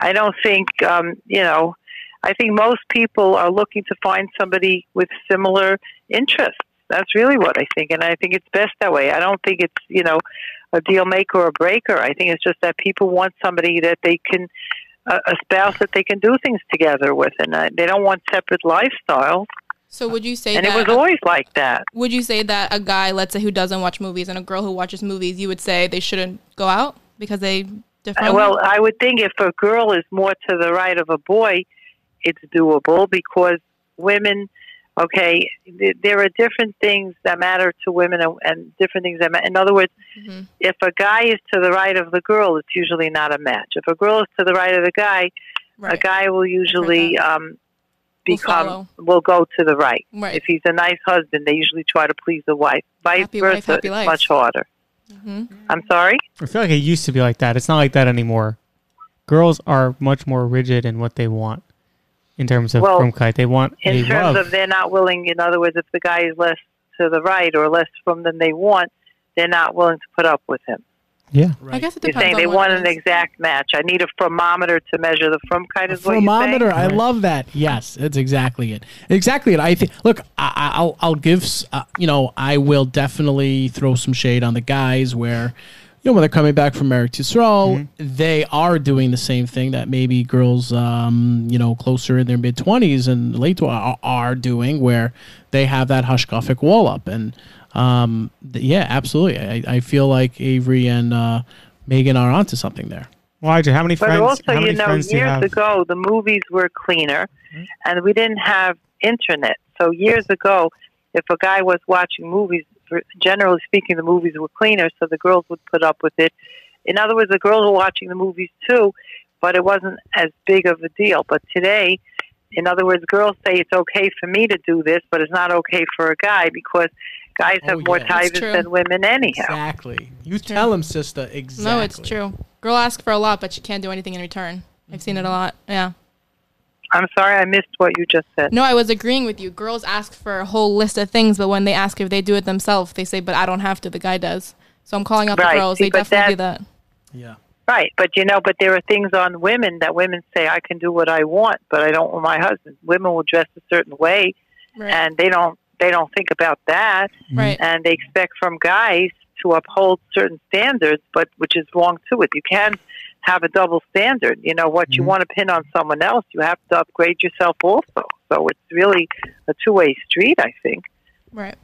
Speaker 6: I don't think, um, you know, I think most people are looking to find somebody with similar interests. That's really what I think, and I think it's best that way. I don't think it's you know a deal maker or a breaker. I think it's just that people want somebody that they can a, a spouse that they can do things together with, and uh, they don't want separate lifestyles.
Speaker 3: So would you say that
Speaker 6: And it
Speaker 3: that
Speaker 6: was always like that.
Speaker 3: would you say that a guy, let's say who doesn't watch movies and a girl who watches movies, you would say they shouldn't go out because they differ?
Speaker 6: Uh, Well, I would think if a girl is more to the right of a boy, it's doable because women, okay, th- there are different things that matter to women and, and different things that matter. In other words,
Speaker 3: Mhm.
Speaker 6: if a guy is to the right of the girl, it's usually not a match. If a girl is to the right of the guy, a guy will usually um, become
Speaker 3: follow.
Speaker 6: will go to the right.
Speaker 3: Right.
Speaker 6: If he's a nice husband, they usually try to please the wife. Vice
Speaker 3: Happy
Speaker 6: versa,
Speaker 3: wife,
Speaker 6: it's
Speaker 3: life.
Speaker 6: much harder.
Speaker 3: hmm
Speaker 6: I'm sorry.
Speaker 5: I feel like it used to be like that. It's not like that anymore. Girls are much more rigid in what they want in terms of
Speaker 6: Well,
Speaker 5: frumkeit. They want
Speaker 6: in
Speaker 5: a
Speaker 6: terms
Speaker 5: love.
Speaker 6: of they're not willing. In other words, if the guy is less to the right or less frum than they want, they're not willing to put up with him.
Speaker 5: yeah.
Speaker 3: I guess it
Speaker 6: You're
Speaker 3: depends
Speaker 6: saying
Speaker 3: on
Speaker 6: they
Speaker 3: what
Speaker 6: want
Speaker 3: it
Speaker 6: an exact match. I need a thermometer to measure the frumkeit.
Speaker 2: A
Speaker 6: Is what you're
Speaker 2: thermometer.
Speaker 6: saying?
Speaker 2: I love that. Yes, that's exactly it. Exactly it. I think. Look, I, I- I'll I'll give. Uh, you know, I will definitely throw some shade on the guys where. You know, when they're coming back from Eretz Yisrael, they are doing the same thing that maybe girls, um, you know, closer in their mid twenties and late tw- are, are doing, where they have that hashkafic wall up, and um, th- yeah, absolutely. I, I feel like Avery and uh, Megan are onto something there.
Speaker 5: Elijah, how many friends?
Speaker 6: But
Speaker 5: friends?
Speaker 6: also,
Speaker 5: how many
Speaker 6: you know,
Speaker 5: friends do you
Speaker 6: years ago, the movies were cleaner, and we didn't have internet. So years ago, if a guy was watching movies, for- generally speaking, the movies were cleaner, so the girls would put up with it. In other words, the girls were watching the movies too, but it wasn't as big of a deal. But today, in other words, girls say it's okay for me to do this, but it's not okay for a guy because guys
Speaker 2: Oh,
Speaker 6: have more
Speaker 2: yeah.
Speaker 6: Titles than women anyhow.
Speaker 2: Exactly. You tell them, sister. Exactly.
Speaker 3: No, it's true. Girl asks for a lot, but she can't do anything in return. I've seen it a lot. Yeah.
Speaker 6: I'm sorry, I missed what you just said.
Speaker 3: No, I was agreeing with you. Girls ask for a whole list of things, but when they ask if they do it themselves, they say, "But I don't have to." The guy does. So I'm calling out
Speaker 6: Right.
Speaker 3: the girls.
Speaker 6: See,
Speaker 3: they
Speaker 6: but
Speaker 3: definitely do that.
Speaker 2: Yeah.
Speaker 6: Right, but you know, but there are things on women that women say I can do what I want, but I don't want my husband. Women will dress a certain way,
Speaker 3: Right.
Speaker 6: and they don't they don't think about that, mm-hmm.
Speaker 3: right.
Speaker 6: and they expect from guys to uphold certain standards, but which is wrong too. it. You can't have a double standard. You know what you
Speaker 5: Mhm.
Speaker 6: want to pin on someone else, you have to upgrade yourself also. So it's really a two way street, I think.
Speaker 3: Right.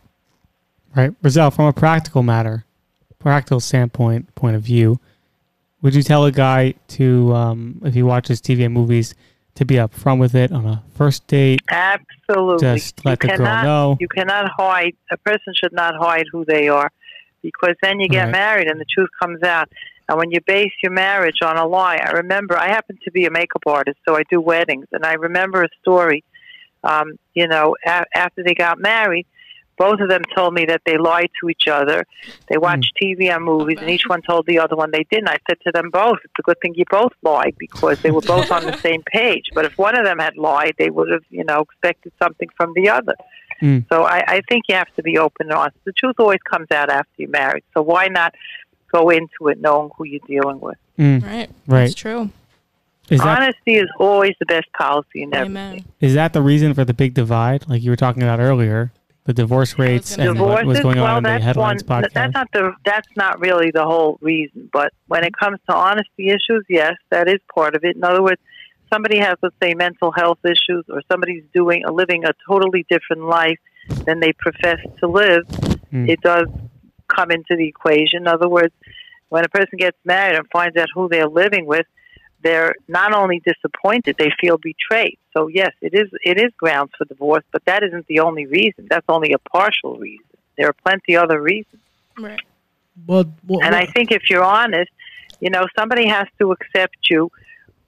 Speaker 5: Right, Brazil. From a practical matter, practical standpoint, point of view, would you tell a guy to, um, if he watches TV and movies, to be upfront with it on a first date?
Speaker 6: Absolutely.
Speaker 5: Just let
Speaker 6: you
Speaker 5: the girl
Speaker 6: cannot,
Speaker 5: know.
Speaker 6: You cannot hide. A person should not hide who they are, because then you get
Speaker 5: Right.
Speaker 6: married and the truth comes out. And when you base your marriage on a lie, I remember I happen to be a makeup artist, so I do weddings, and I remember a story. Um, you know, a- after they got married, both of them told me that they lied to each other. They watched TV and movies, and each one told the other one they didn't. I said to them both, "It's a good thing you both lied because they were both on the same page. But if one of them had lied, they would have, you know, expected something from the other."
Speaker 5: Mm.
Speaker 6: So I, I think you have to be open and honest. The truth always comes out after you're married. So why not go into it knowing who you're dealing with?
Speaker 5: Mm,
Speaker 3: Right.
Speaker 5: Right.
Speaker 3: That's true.
Speaker 5: Is that
Speaker 6: Honesty is always the best policy in everything.
Speaker 3: Amen.
Speaker 5: is that the reason for the big divide, like you were talking about earlier, the divorce rates and
Speaker 3: say.
Speaker 5: what was
Speaker 6: Divorces,
Speaker 5: going
Speaker 6: well,
Speaker 5: on in the
Speaker 6: that's
Speaker 5: headlines
Speaker 6: one,
Speaker 5: podcast?
Speaker 6: That's not the. That's not really the whole reason. But when it comes to honesty issues, yes, that is part of it. In other words, somebody has, let's say, mental health issues, or somebody's doing, living a totally different life than they profess to live.
Speaker 5: Mm.
Speaker 6: It does come into the equation. In other words, when a person gets married and finds out who they're living with, they're not only disappointed, they feel betrayed. So yes, it is it is grounds for divorce, but that isn't the only reason. That's only a partial reason. There are plenty of other reasons.
Speaker 3: Right.
Speaker 2: Well, well
Speaker 6: And I think if you're honest, you know, somebody has to accept you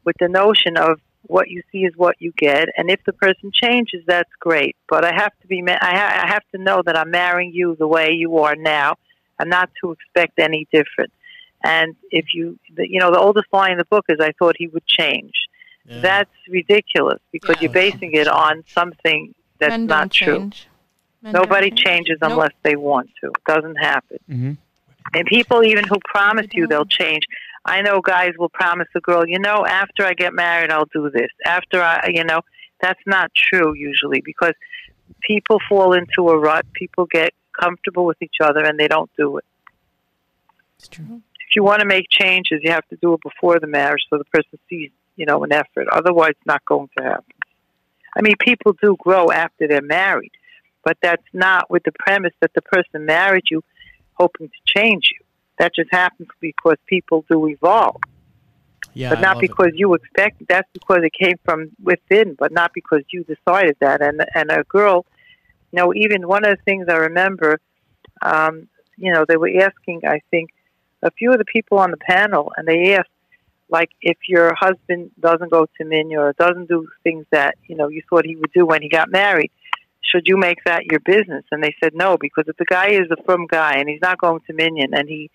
Speaker 6: with the notion of what you see is what you get, and if the person changes, that's great. But I have to be, ma- I, ha- I have to know that I'm marrying you the way you are now, and not to expect any different. And if you, you know, the oldest line in the book is, "I thought he would change."
Speaker 2: Yeah.
Speaker 6: That's ridiculous because
Speaker 3: Yeah.
Speaker 6: you're basing it on something that's
Speaker 3: Men
Speaker 6: not true.
Speaker 3: change. Men don't
Speaker 6: Nobody
Speaker 3: change.
Speaker 6: changes
Speaker 3: Nope.
Speaker 6: unless they want to. It doesn't happen.
Speaker 5: hmm
Speaker 6: And people even who promise you they'll change. I know guys will promise a girl, you know, after I get married, I'll do this. After I, you know, that's not true usually because people fall into a rut. People get comfortable with each other and they don't do it.
Speaker 3: It's true.
Speaker 6: If you want to make changes, you have to do it before the marriage so the person sees, you know, an effort. Otherwise, it's not going to happen. I mean, people do grow after they're married, but that's not with the premise that the person married you hoping to change you. That just happens because people do evolve,
Speaker 2: yeah,
Speaker 6: but not
Speaker 2: love it.
Speaker 6: because you expect. That's because it came from within, but not because you decided that. And and a girl, know, even one of the things I remember, um, you know, they were asking, I think, a few of the people on the panel, and they asked, like, if your husband doesn't go to Minyan or doesn't do things that you know you thought he would do when he got married, should you make that your business? And they said no, because if the guy is a frum guy and he's not going to Minyan and he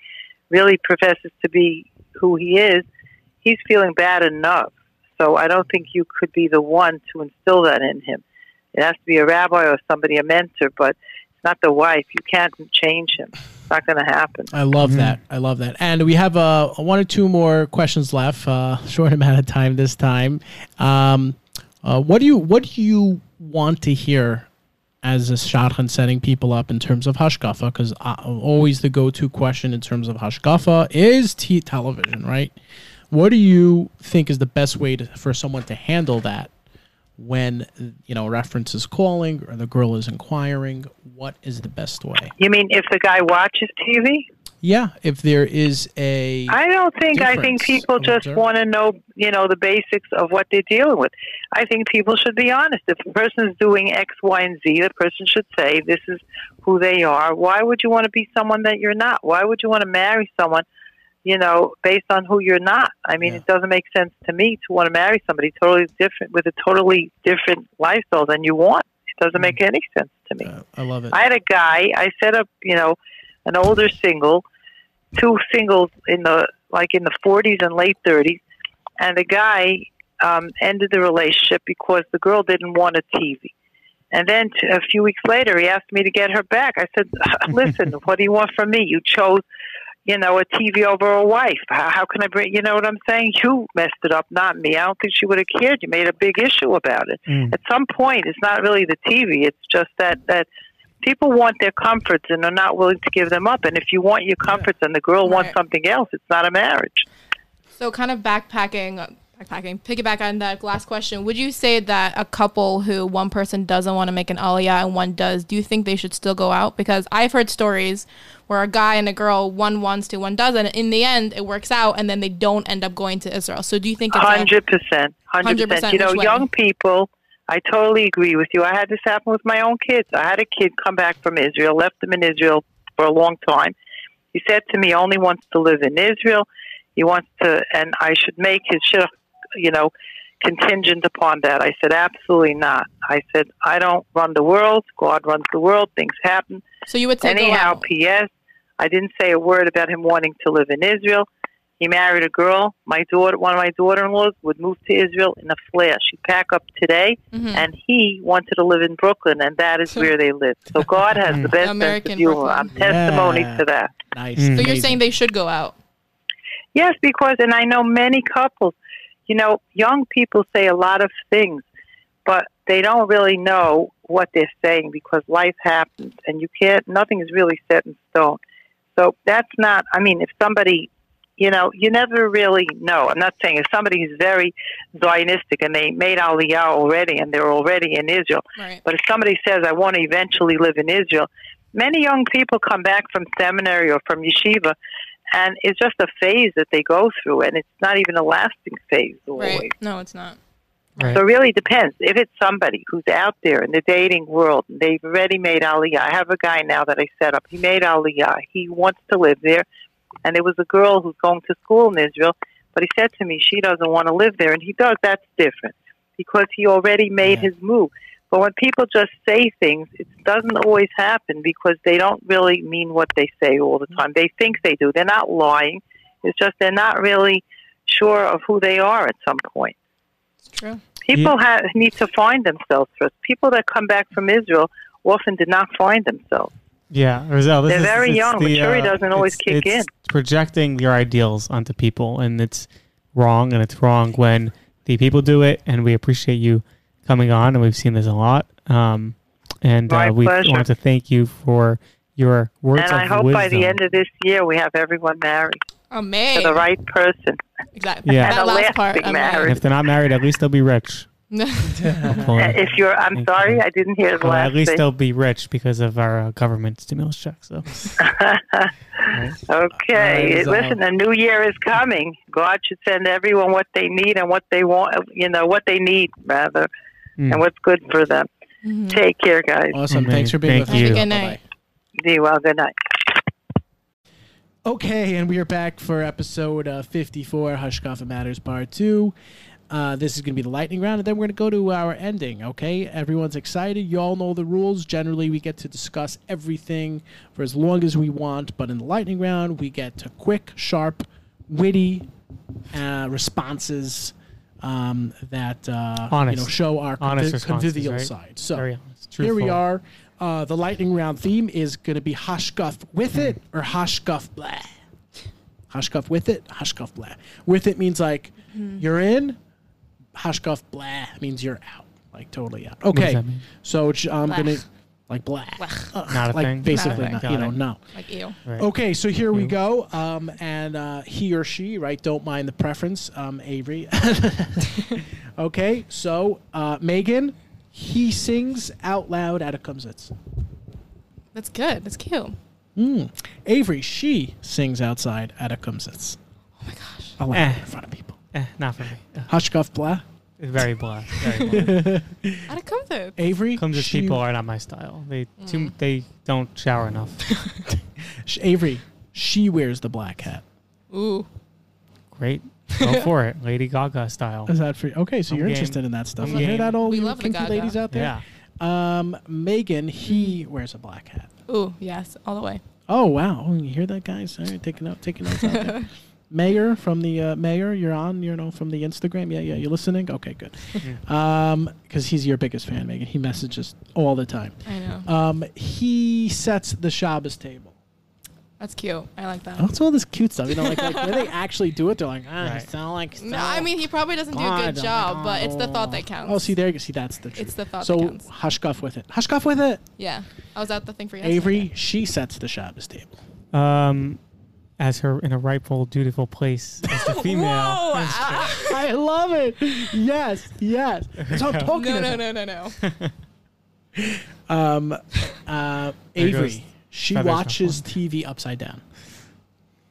Speaker 6: really professes to be who he is, he's feeling bad enough. So I don't think you could be the one to instill that in him. It has to be a rabbi or somebody, a mentor, but it's not the wife. You can't change him. It's not going to happen.
Speaker 2: I love
Speaker 5: Mhm.
Speaker 2: that. I love that. And we have uh, one or two more questions left. Uh, short amount of time this time. Um, uh, what do you What do you want to hear as a shadchan setting people up in terms of hashkafa? Because uh, always the go to question in terms of hashkafa is t- television, right? What do you think is the best way to, for someone to handle that when you know a reference is calling or the girl is inquiring? What is the best way?
Speaker 6: You mean if the guy watches TV?
Speaker 2: Yeah, if there is a
Speaker 6: I don't think. I think people just want to know, you know, the basics of what they're dealing with. I think people should be honest. If a person is doing X, Y, and Z, the person should say, "This is who they are." Why would you want to be someone that you're not? Why would you want to marry someone, you know, based on who you're not? I mean,
Speaker 2: Yeah.
Speaker 6: it doesn't make sense to me to want to marry somebody totally different with a totally different lifestyle than you want. It doesn't make any sense to me.
Speaker 2: Uh, I love it.
Speaker 6: I had a guy. I set up, you know, an older single, two singles in the like in the 40s and late 30s, and the guy um, ended the relationship because the girl didn't want a TV. And then t- a few weeks later, he asked me to get her back. I said, "Listen, what do you want from me? You chose." You know, a TV over a wife. How, how can I bring? You know what I'm saying? You messed it up, not me. I don't think she would have cared. You made a big issue about it
Speaker 5: Mm.
Speaker 6: at some point it's not really the TV. It's just that that people want their comforts and are not willing to give them up. And if you want your comforts and the girl wants something else, it's not a marriage.
Speaker 3: So, kind of backpacking, backpacking, piggyback on that last question. Would you say that a couple who one person doesn't want to make an aliyah and one does, do you think they should still go out? Because I've heard stories where a guy and a girl, one wants to, one doesn't. In the end, it works out, and then they don't end up going to Israel. So, do you think
Speaker 6: Hundred percent, hundred
Speaker 3: 100%
Speaker 6: You know, young people. I totally agree with you. I had this happen with my own kids. I had a kid come back from Israel, left them in Israel for a long time. He said to me, he only wants to live in Israel. He wants to, and I should make his shidduch, you know, contingent upon that. I said, absolutely not. I said, I don't run the world. God runs the world. Things happen.
Speaker 3: so you would say
Speaker 6: Anyhow. P.S. I didn't say a word about him wanting to live in Israel. He married a girl. My daughter, one of my daughter-in-laws, would move to Israel in a flash. She'd pack up today,
Speaker 3: Mhm.
Speaker 6: and he wanted to live in Brooklyn, and that is where they live. So God has the best
Speaker 3: American
Speaker 6: sense of humor.
Speaker 3: Brooklyn.
Speaker 6: I'm testimony
Speaker 2: Yeah.
Speaker 6: to that.
Speaker 2: nice.
Speaker 5: Mm.
Speaker 3: So, you're saying they should go out.
Speaker 6: Yes, because, and I know many couples, you know, young people say a lot of things, but they don't really know what they're saying because life happens and you can't, nothing is really set in stone. So that's not, I mean, if somebody, you know, you never really know. I'm not saying if somebody is very Zionistic and they made Aliyah already and they're already in Israel,
Speaker 3: Right.
Speaker 6: but if somebody says, I want to eventually live in Israel, many young people come back from seminary or from yeshiva, and it's just a phase that they go through, and it's not even a lasting phase always.
Speaker 3: Right. No, it's not.
Speaker 5: Right.
Speaker 6: So it really depends. If it's somebody who's out there in the dating world, they've already made Aliyah. I have a guy now that I set up. He made Aliyah. He wants to live there, and there was a girl who's going to school in Israel, but he said to me she doesn't want to live there, and he does. That's different because he already made
Speaker 2: Yeah.
Speaker 6: his move. But when people just say things, it doesn't always happen because they don't really mean what they say all the time. They think they do. They're not lying. It's just they're not really sure of who they are at some point.
Speaker 3: It's true.
Speaker 6: People have, need to find themselves first. People that come back from Israel often did not find themselves.
Speaker 5: Yeah, Roselle, this
Speaker 6: They're
Speaker 5: is,
Speaker 6: very
Speaker 5: it's
Speaker 6: young.
Speaker 5: The,
Speaker 6: Maturity
Speaker 5: uh,
Speaker 6: doesn't always
Speaker 5: it's-
Speaker 6: kick
Speaker 5: it's projecting your ideals onto people, and it's wrong. And it's wrong when the people do it. And we appreciate you coming on, and we've seen this a lot. Um, and uh, we
Speaker 6: pleasure.
Speaker 5: want to thank you for your words
Speaker 6: and
Speaker 5: of
Speaker 6: I hope
Speaker 5: wisdom.
Speaker 6: by the end of this year we have everyone married to
Speaker 3: Amazing.
Speaker 6: the right person.
Speaker 3: Exactly.
Speaker 5: Yeah.
Speaker 3: That last part.
Speaker 6: lasting
Speaker 3: amazing.
Speaker 6: marriage.
Speaker 5: And if they're not married, at least they'll be rich.
Speaker 6: Uh, If you're, I'm
Speaker 5: Thank
Speaker 6: sorry,
Speaker 5: you.
Speaker 6: I didn't hear the
Speaker 5: Well,
Speaker 6: last
Speaker 5: at least
Speaker 6: thing.
Speaker 5: they'll be rich because of our uh, government stimulus check. So
Speaker 6: Okay,
Speaker 2: All right, so-
Speaker 6: listen, the new year is coming. God should send everyone what they need and what they want, you know, what they need rather,
Speaker 5: Mm.
Speaker 6: and what's good for them.
Speaker 3: Mhm.
Speaker 6: Take care, guys.
Speaker 2: Awesome. Thanks for being
Speaker 5: Thank
Speaker 2: with us.
Speaker 5: you.
Speaker 3: Have a good
Speaker 2: Bye-bye.
Speaker 3: night.
Speaker 6: Be well. Good night.
Speaker 2: Okay, and we are back for episode uh, 54, Hashkafa Matters Part 2. Uh, this is going to be the lightning round, and then we're going to go to our ending, okay? Everyone's excited. You all know the rules. Generally, we get to discuss everything for as long as we want, but in the lightning round, we get to quick, sharp, witty uh, responses um, that uh,
Speaker 5: Honest.
Speaker 2: you know show our
Speaker 5: Honest
Speaker 2: convi- convivial
Speaker 5: right?
Speaker 2: side. So here we are. Uh, the lightning round theme is going to be Hashguff with it or Hashguff blah. Hashguff with it, Hashguff blah. With it means like you're in. Hashguff blah means you're out, like totally out.
Speaker 5: does
Speaker 2: Okay,
Speaker 5: that mean?
Speaker 2: so I'm
Speaker 3: Blah.
Speaker 2: gonna like black. Ugh,
Speaker 5: Not a
Speaker 2: like
Speaker 5: thing?
Speaker 2: basically,
Speaker 5: Okay,
Speaker 2: not,
Speaker 5: got
Speaker 2: you know,
Speaker 5: it.
Speaker 2: no.
Speaker 3: Like ew.
Speaker 5: Right.
Speaker 2: Okay, so here we go. Um, and uh, he or she, right? Don't mind the preference, um, Avery. okay, so uh, Megan, he sings out loud at a kumsitz.
Speaker 3: That's good. That's cute.
Speaker 2: Mm. Avery, she sings outside at a kumsitz.
Speaker 3: Oh my gosh.
Speaker 2: I like
Speaker 5: Eh.
Speaker 2: in front of people.
Speaker 5: Eh, not for me.
Speaker 2: Hushkuff blah.
Speaker 5: Very blah. Very blah.
Speaker 3: How to come to?
Speaker 2: Avery,
Speaker 5: Comes
Speaker 2: she-
Speaker 5: people are not my style. They too,
Speaker 3: Mm.
Speaker 5: they don't shower enough.
Speaker 2: sh- Avery, she wears the black hat.
Speaker 3: Ooh.
Speaker 5: Great. Go for it. Lady Gaga style.
Speaker 2: Is that for you? Okay, so
Speaker 5: I'm
Speaker 2: you're
Speaker 5: game.
Speaker 2: interested in that stuff.
Speaker 5: I'm
Speaker 2: You hear
Speaker 5: game.
Speaker 2: that, all
Speaker 3: We
Speaker 2: you
Speaker 3: love the
Speaker 2: kinky
Speaker 3: Gaga.
Speaker 2: ladies out there?
Speaker 5: Yeah.
Speaker 2: Um, Megan, he wears a black hat.
Speaker 3: Ooh, yes, all the way.
Speaker 2: Oh wow! Oh, you hear that, guys? All right, taking note, taking notes out there. Mayor from the uh, mayor, you're on. You know from the Instagram. Yeah, yeah. You listening? Okay, good. Um, because he's your biggest fan, Megan. He messages all the time.
Speaker 3: I know.
Speaker 2: Um, he sets the Shabbos table.
Speaker 3: That's cute. I like that.
Speaker 2: What's all this cute stuff? You know, like, like when they actually do it, they're like, ah,
Speaker 5: Right.
Speaker 2: you sound like.
Speaker 3: No, I mean he probably doesn't do a good
Speaker 2: don't
Speaker 3: job, but it's the thought that counts.
Speaker 2: Oh, see there, you see that's the truth.
Speaker 3: It's the thought
Speaker 2: so
Speaker 3: that counts.
Speaker 2: hushkuff with it. Hushkuff with it.
Speaker 3: Yeah, I was at the thing for yesterday.
Speaker 2: Avery, she sets the Shabbos table.
Speaker 5: Um, as her in a rightful, dutiful place as the female.
Speaker 3: Whoa! ah.
Speaker 2: I love it. Yes, yes. That's what I'm talking
Speaker 3: no,
Speaker 2: about.
Speaker 3: no, no, no, no.
Speaker 2: Um, uh, Avery, she watches TV upside down.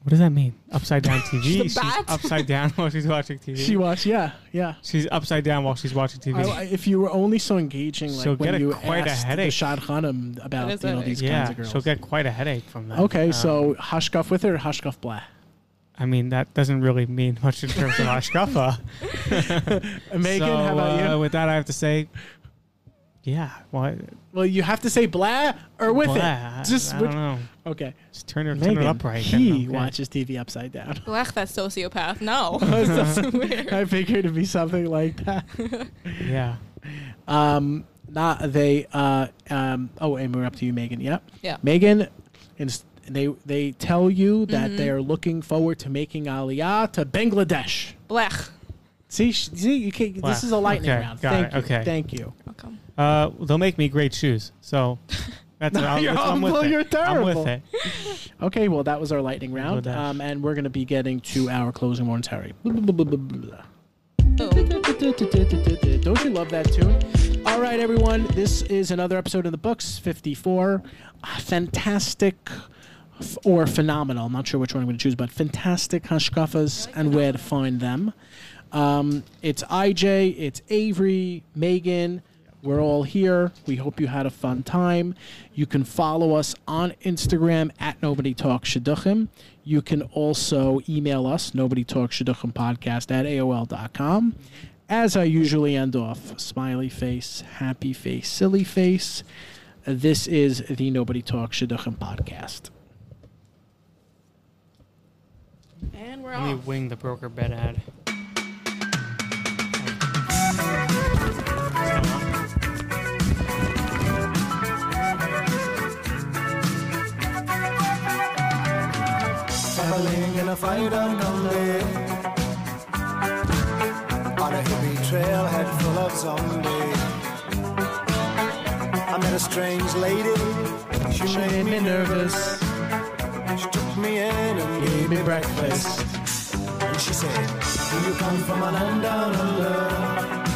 Speaker 5: What does that mean? Upside down TV.
Speaker 3: The
Speaker 5: she's
Speaker 3: bat?
Speaker 5: upside down while she's watching TV.
Speaker 2: She watch, yeah, yeah.
Speaker 5: she's upside down while she's watching TV.
Speaker 2: I, I- if you were only so engaging, like
Speaker 5: She'll
Speaker 2: when
Speaker 5: get a-
Speaker 2: you
Speaker 5: quite a
Speaker 2: asked the
Speaker 5: headache.
Speaker 2: Shadchanim about
Speaker 3: That is
Speaker 2: you know
Speaker 3: headache.
Speaker 2: these
Speaker 5: yeah,
Speaker 2: kinds of girls.
Speaker 5: she'll get quite a headache from that.
Speaker 2: okay,
Speaker 5: Um,
Speaker 2: so hushkuff with her, or hushkuff blah.
Speaker 5: I mean, that doesn't really mean much in terms of Hashkafa.
Speaker 2: Megan,
Speaker 5: so,
Speaker 2: how about
Speaker 5: uh,
Speaker 2: you?
Speaker 5: with that, I have to say, yeah. What?
Speaker 2: Well, you have to say blah or with
Speaker 5: Blah,
Speaker 2: it. Just
Speaker 5: I
Speaker 2: which-
Speaker 5: don't know.
Speaker 2: okay.
Speaker 5: Just turn it, turn
Speaker 2: Megan,
Speaker 5: it upright.
Speaker 2: he
Speaker 5: and
Speaker 2: watches TV upside down.
Speaker 3: Blech, that sociopath. No.
Speaker 2: I figured it'd be something like that.
Speaker 5: Yeah.
Speaker 2: Um, not they. Uh, um. Oh, and we're up to you, Megan. Yep.
Speaker 3: Yeah.
Speaker 2: Megan, ins- they they tell you that
Speaker 3: Mm-hmm.
Speaker 2: they are looking forward to making Aliyah to Bangladesh.
Speaker 3: Blech.
Speaker 2: See, see, you can
Speaker 5: Wow.
Speaker 2: This is a lightning
Speaker 5: Okay,
Speaker 2: round.
Speaker 5: got
Speaker 2: Thank
Speaker 5: it,
Speaker 2: you.
Speaker 5: okay.
Speaker 2: Thank you.
Speaker 3: Welcome.
Speaker 5: Uh, they'll make me great shoes. So that's
Speaker 2: No,
Speaker 5: I'm,
Speaker 2: you're
Speaker 5: that's- I'm with
Speaker 2: humble,
Speaker 5: it.
Speaker 2: you're
Speaker 5: I'm
Speaker 2: terrible.
Speaker 5: with it.
Speaker 2: Okay, well that was our lightning round,
Speaker 5: Bangladesh.
Speaker 2: um, and we're gonna be getting to our closing ones, Harry. Don't you love that tune? All right, everyone. This is another episode of the books, 54. Uh, Fantastic or phenomenal. I'm not sure which one I'm going to choose, but fantastic hashkafas and where to find them. Um, it's IJ, it's Avery, Megan. We're all here. We hope you had a fun time. You can follow us on Instagram at Nobody Talks Shidduchim. You can also email us, Nobody Talks Shidduchim podcast at AOL.com. As I usually end off, smiley face, happy face, silly face. This is the Nobody Talks Shidduchim podcast.
Speaker 3: And we're
Speaker 5: Let me wing the broker bed ad.
Speaker 9: In a fight on a trailhead full of zombies. I met a strange lady. She made me nervous. She took me in and gave me breakfast. And she said Do you come from a land down under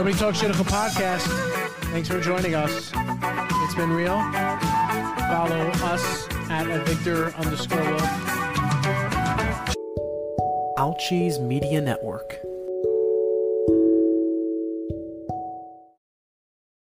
Speaker 2: Nobody Talks Shidduchim podcast. Thanks for joining us. It's been real. Follow us at Victor underscore Wolf. Ouchies Media Network.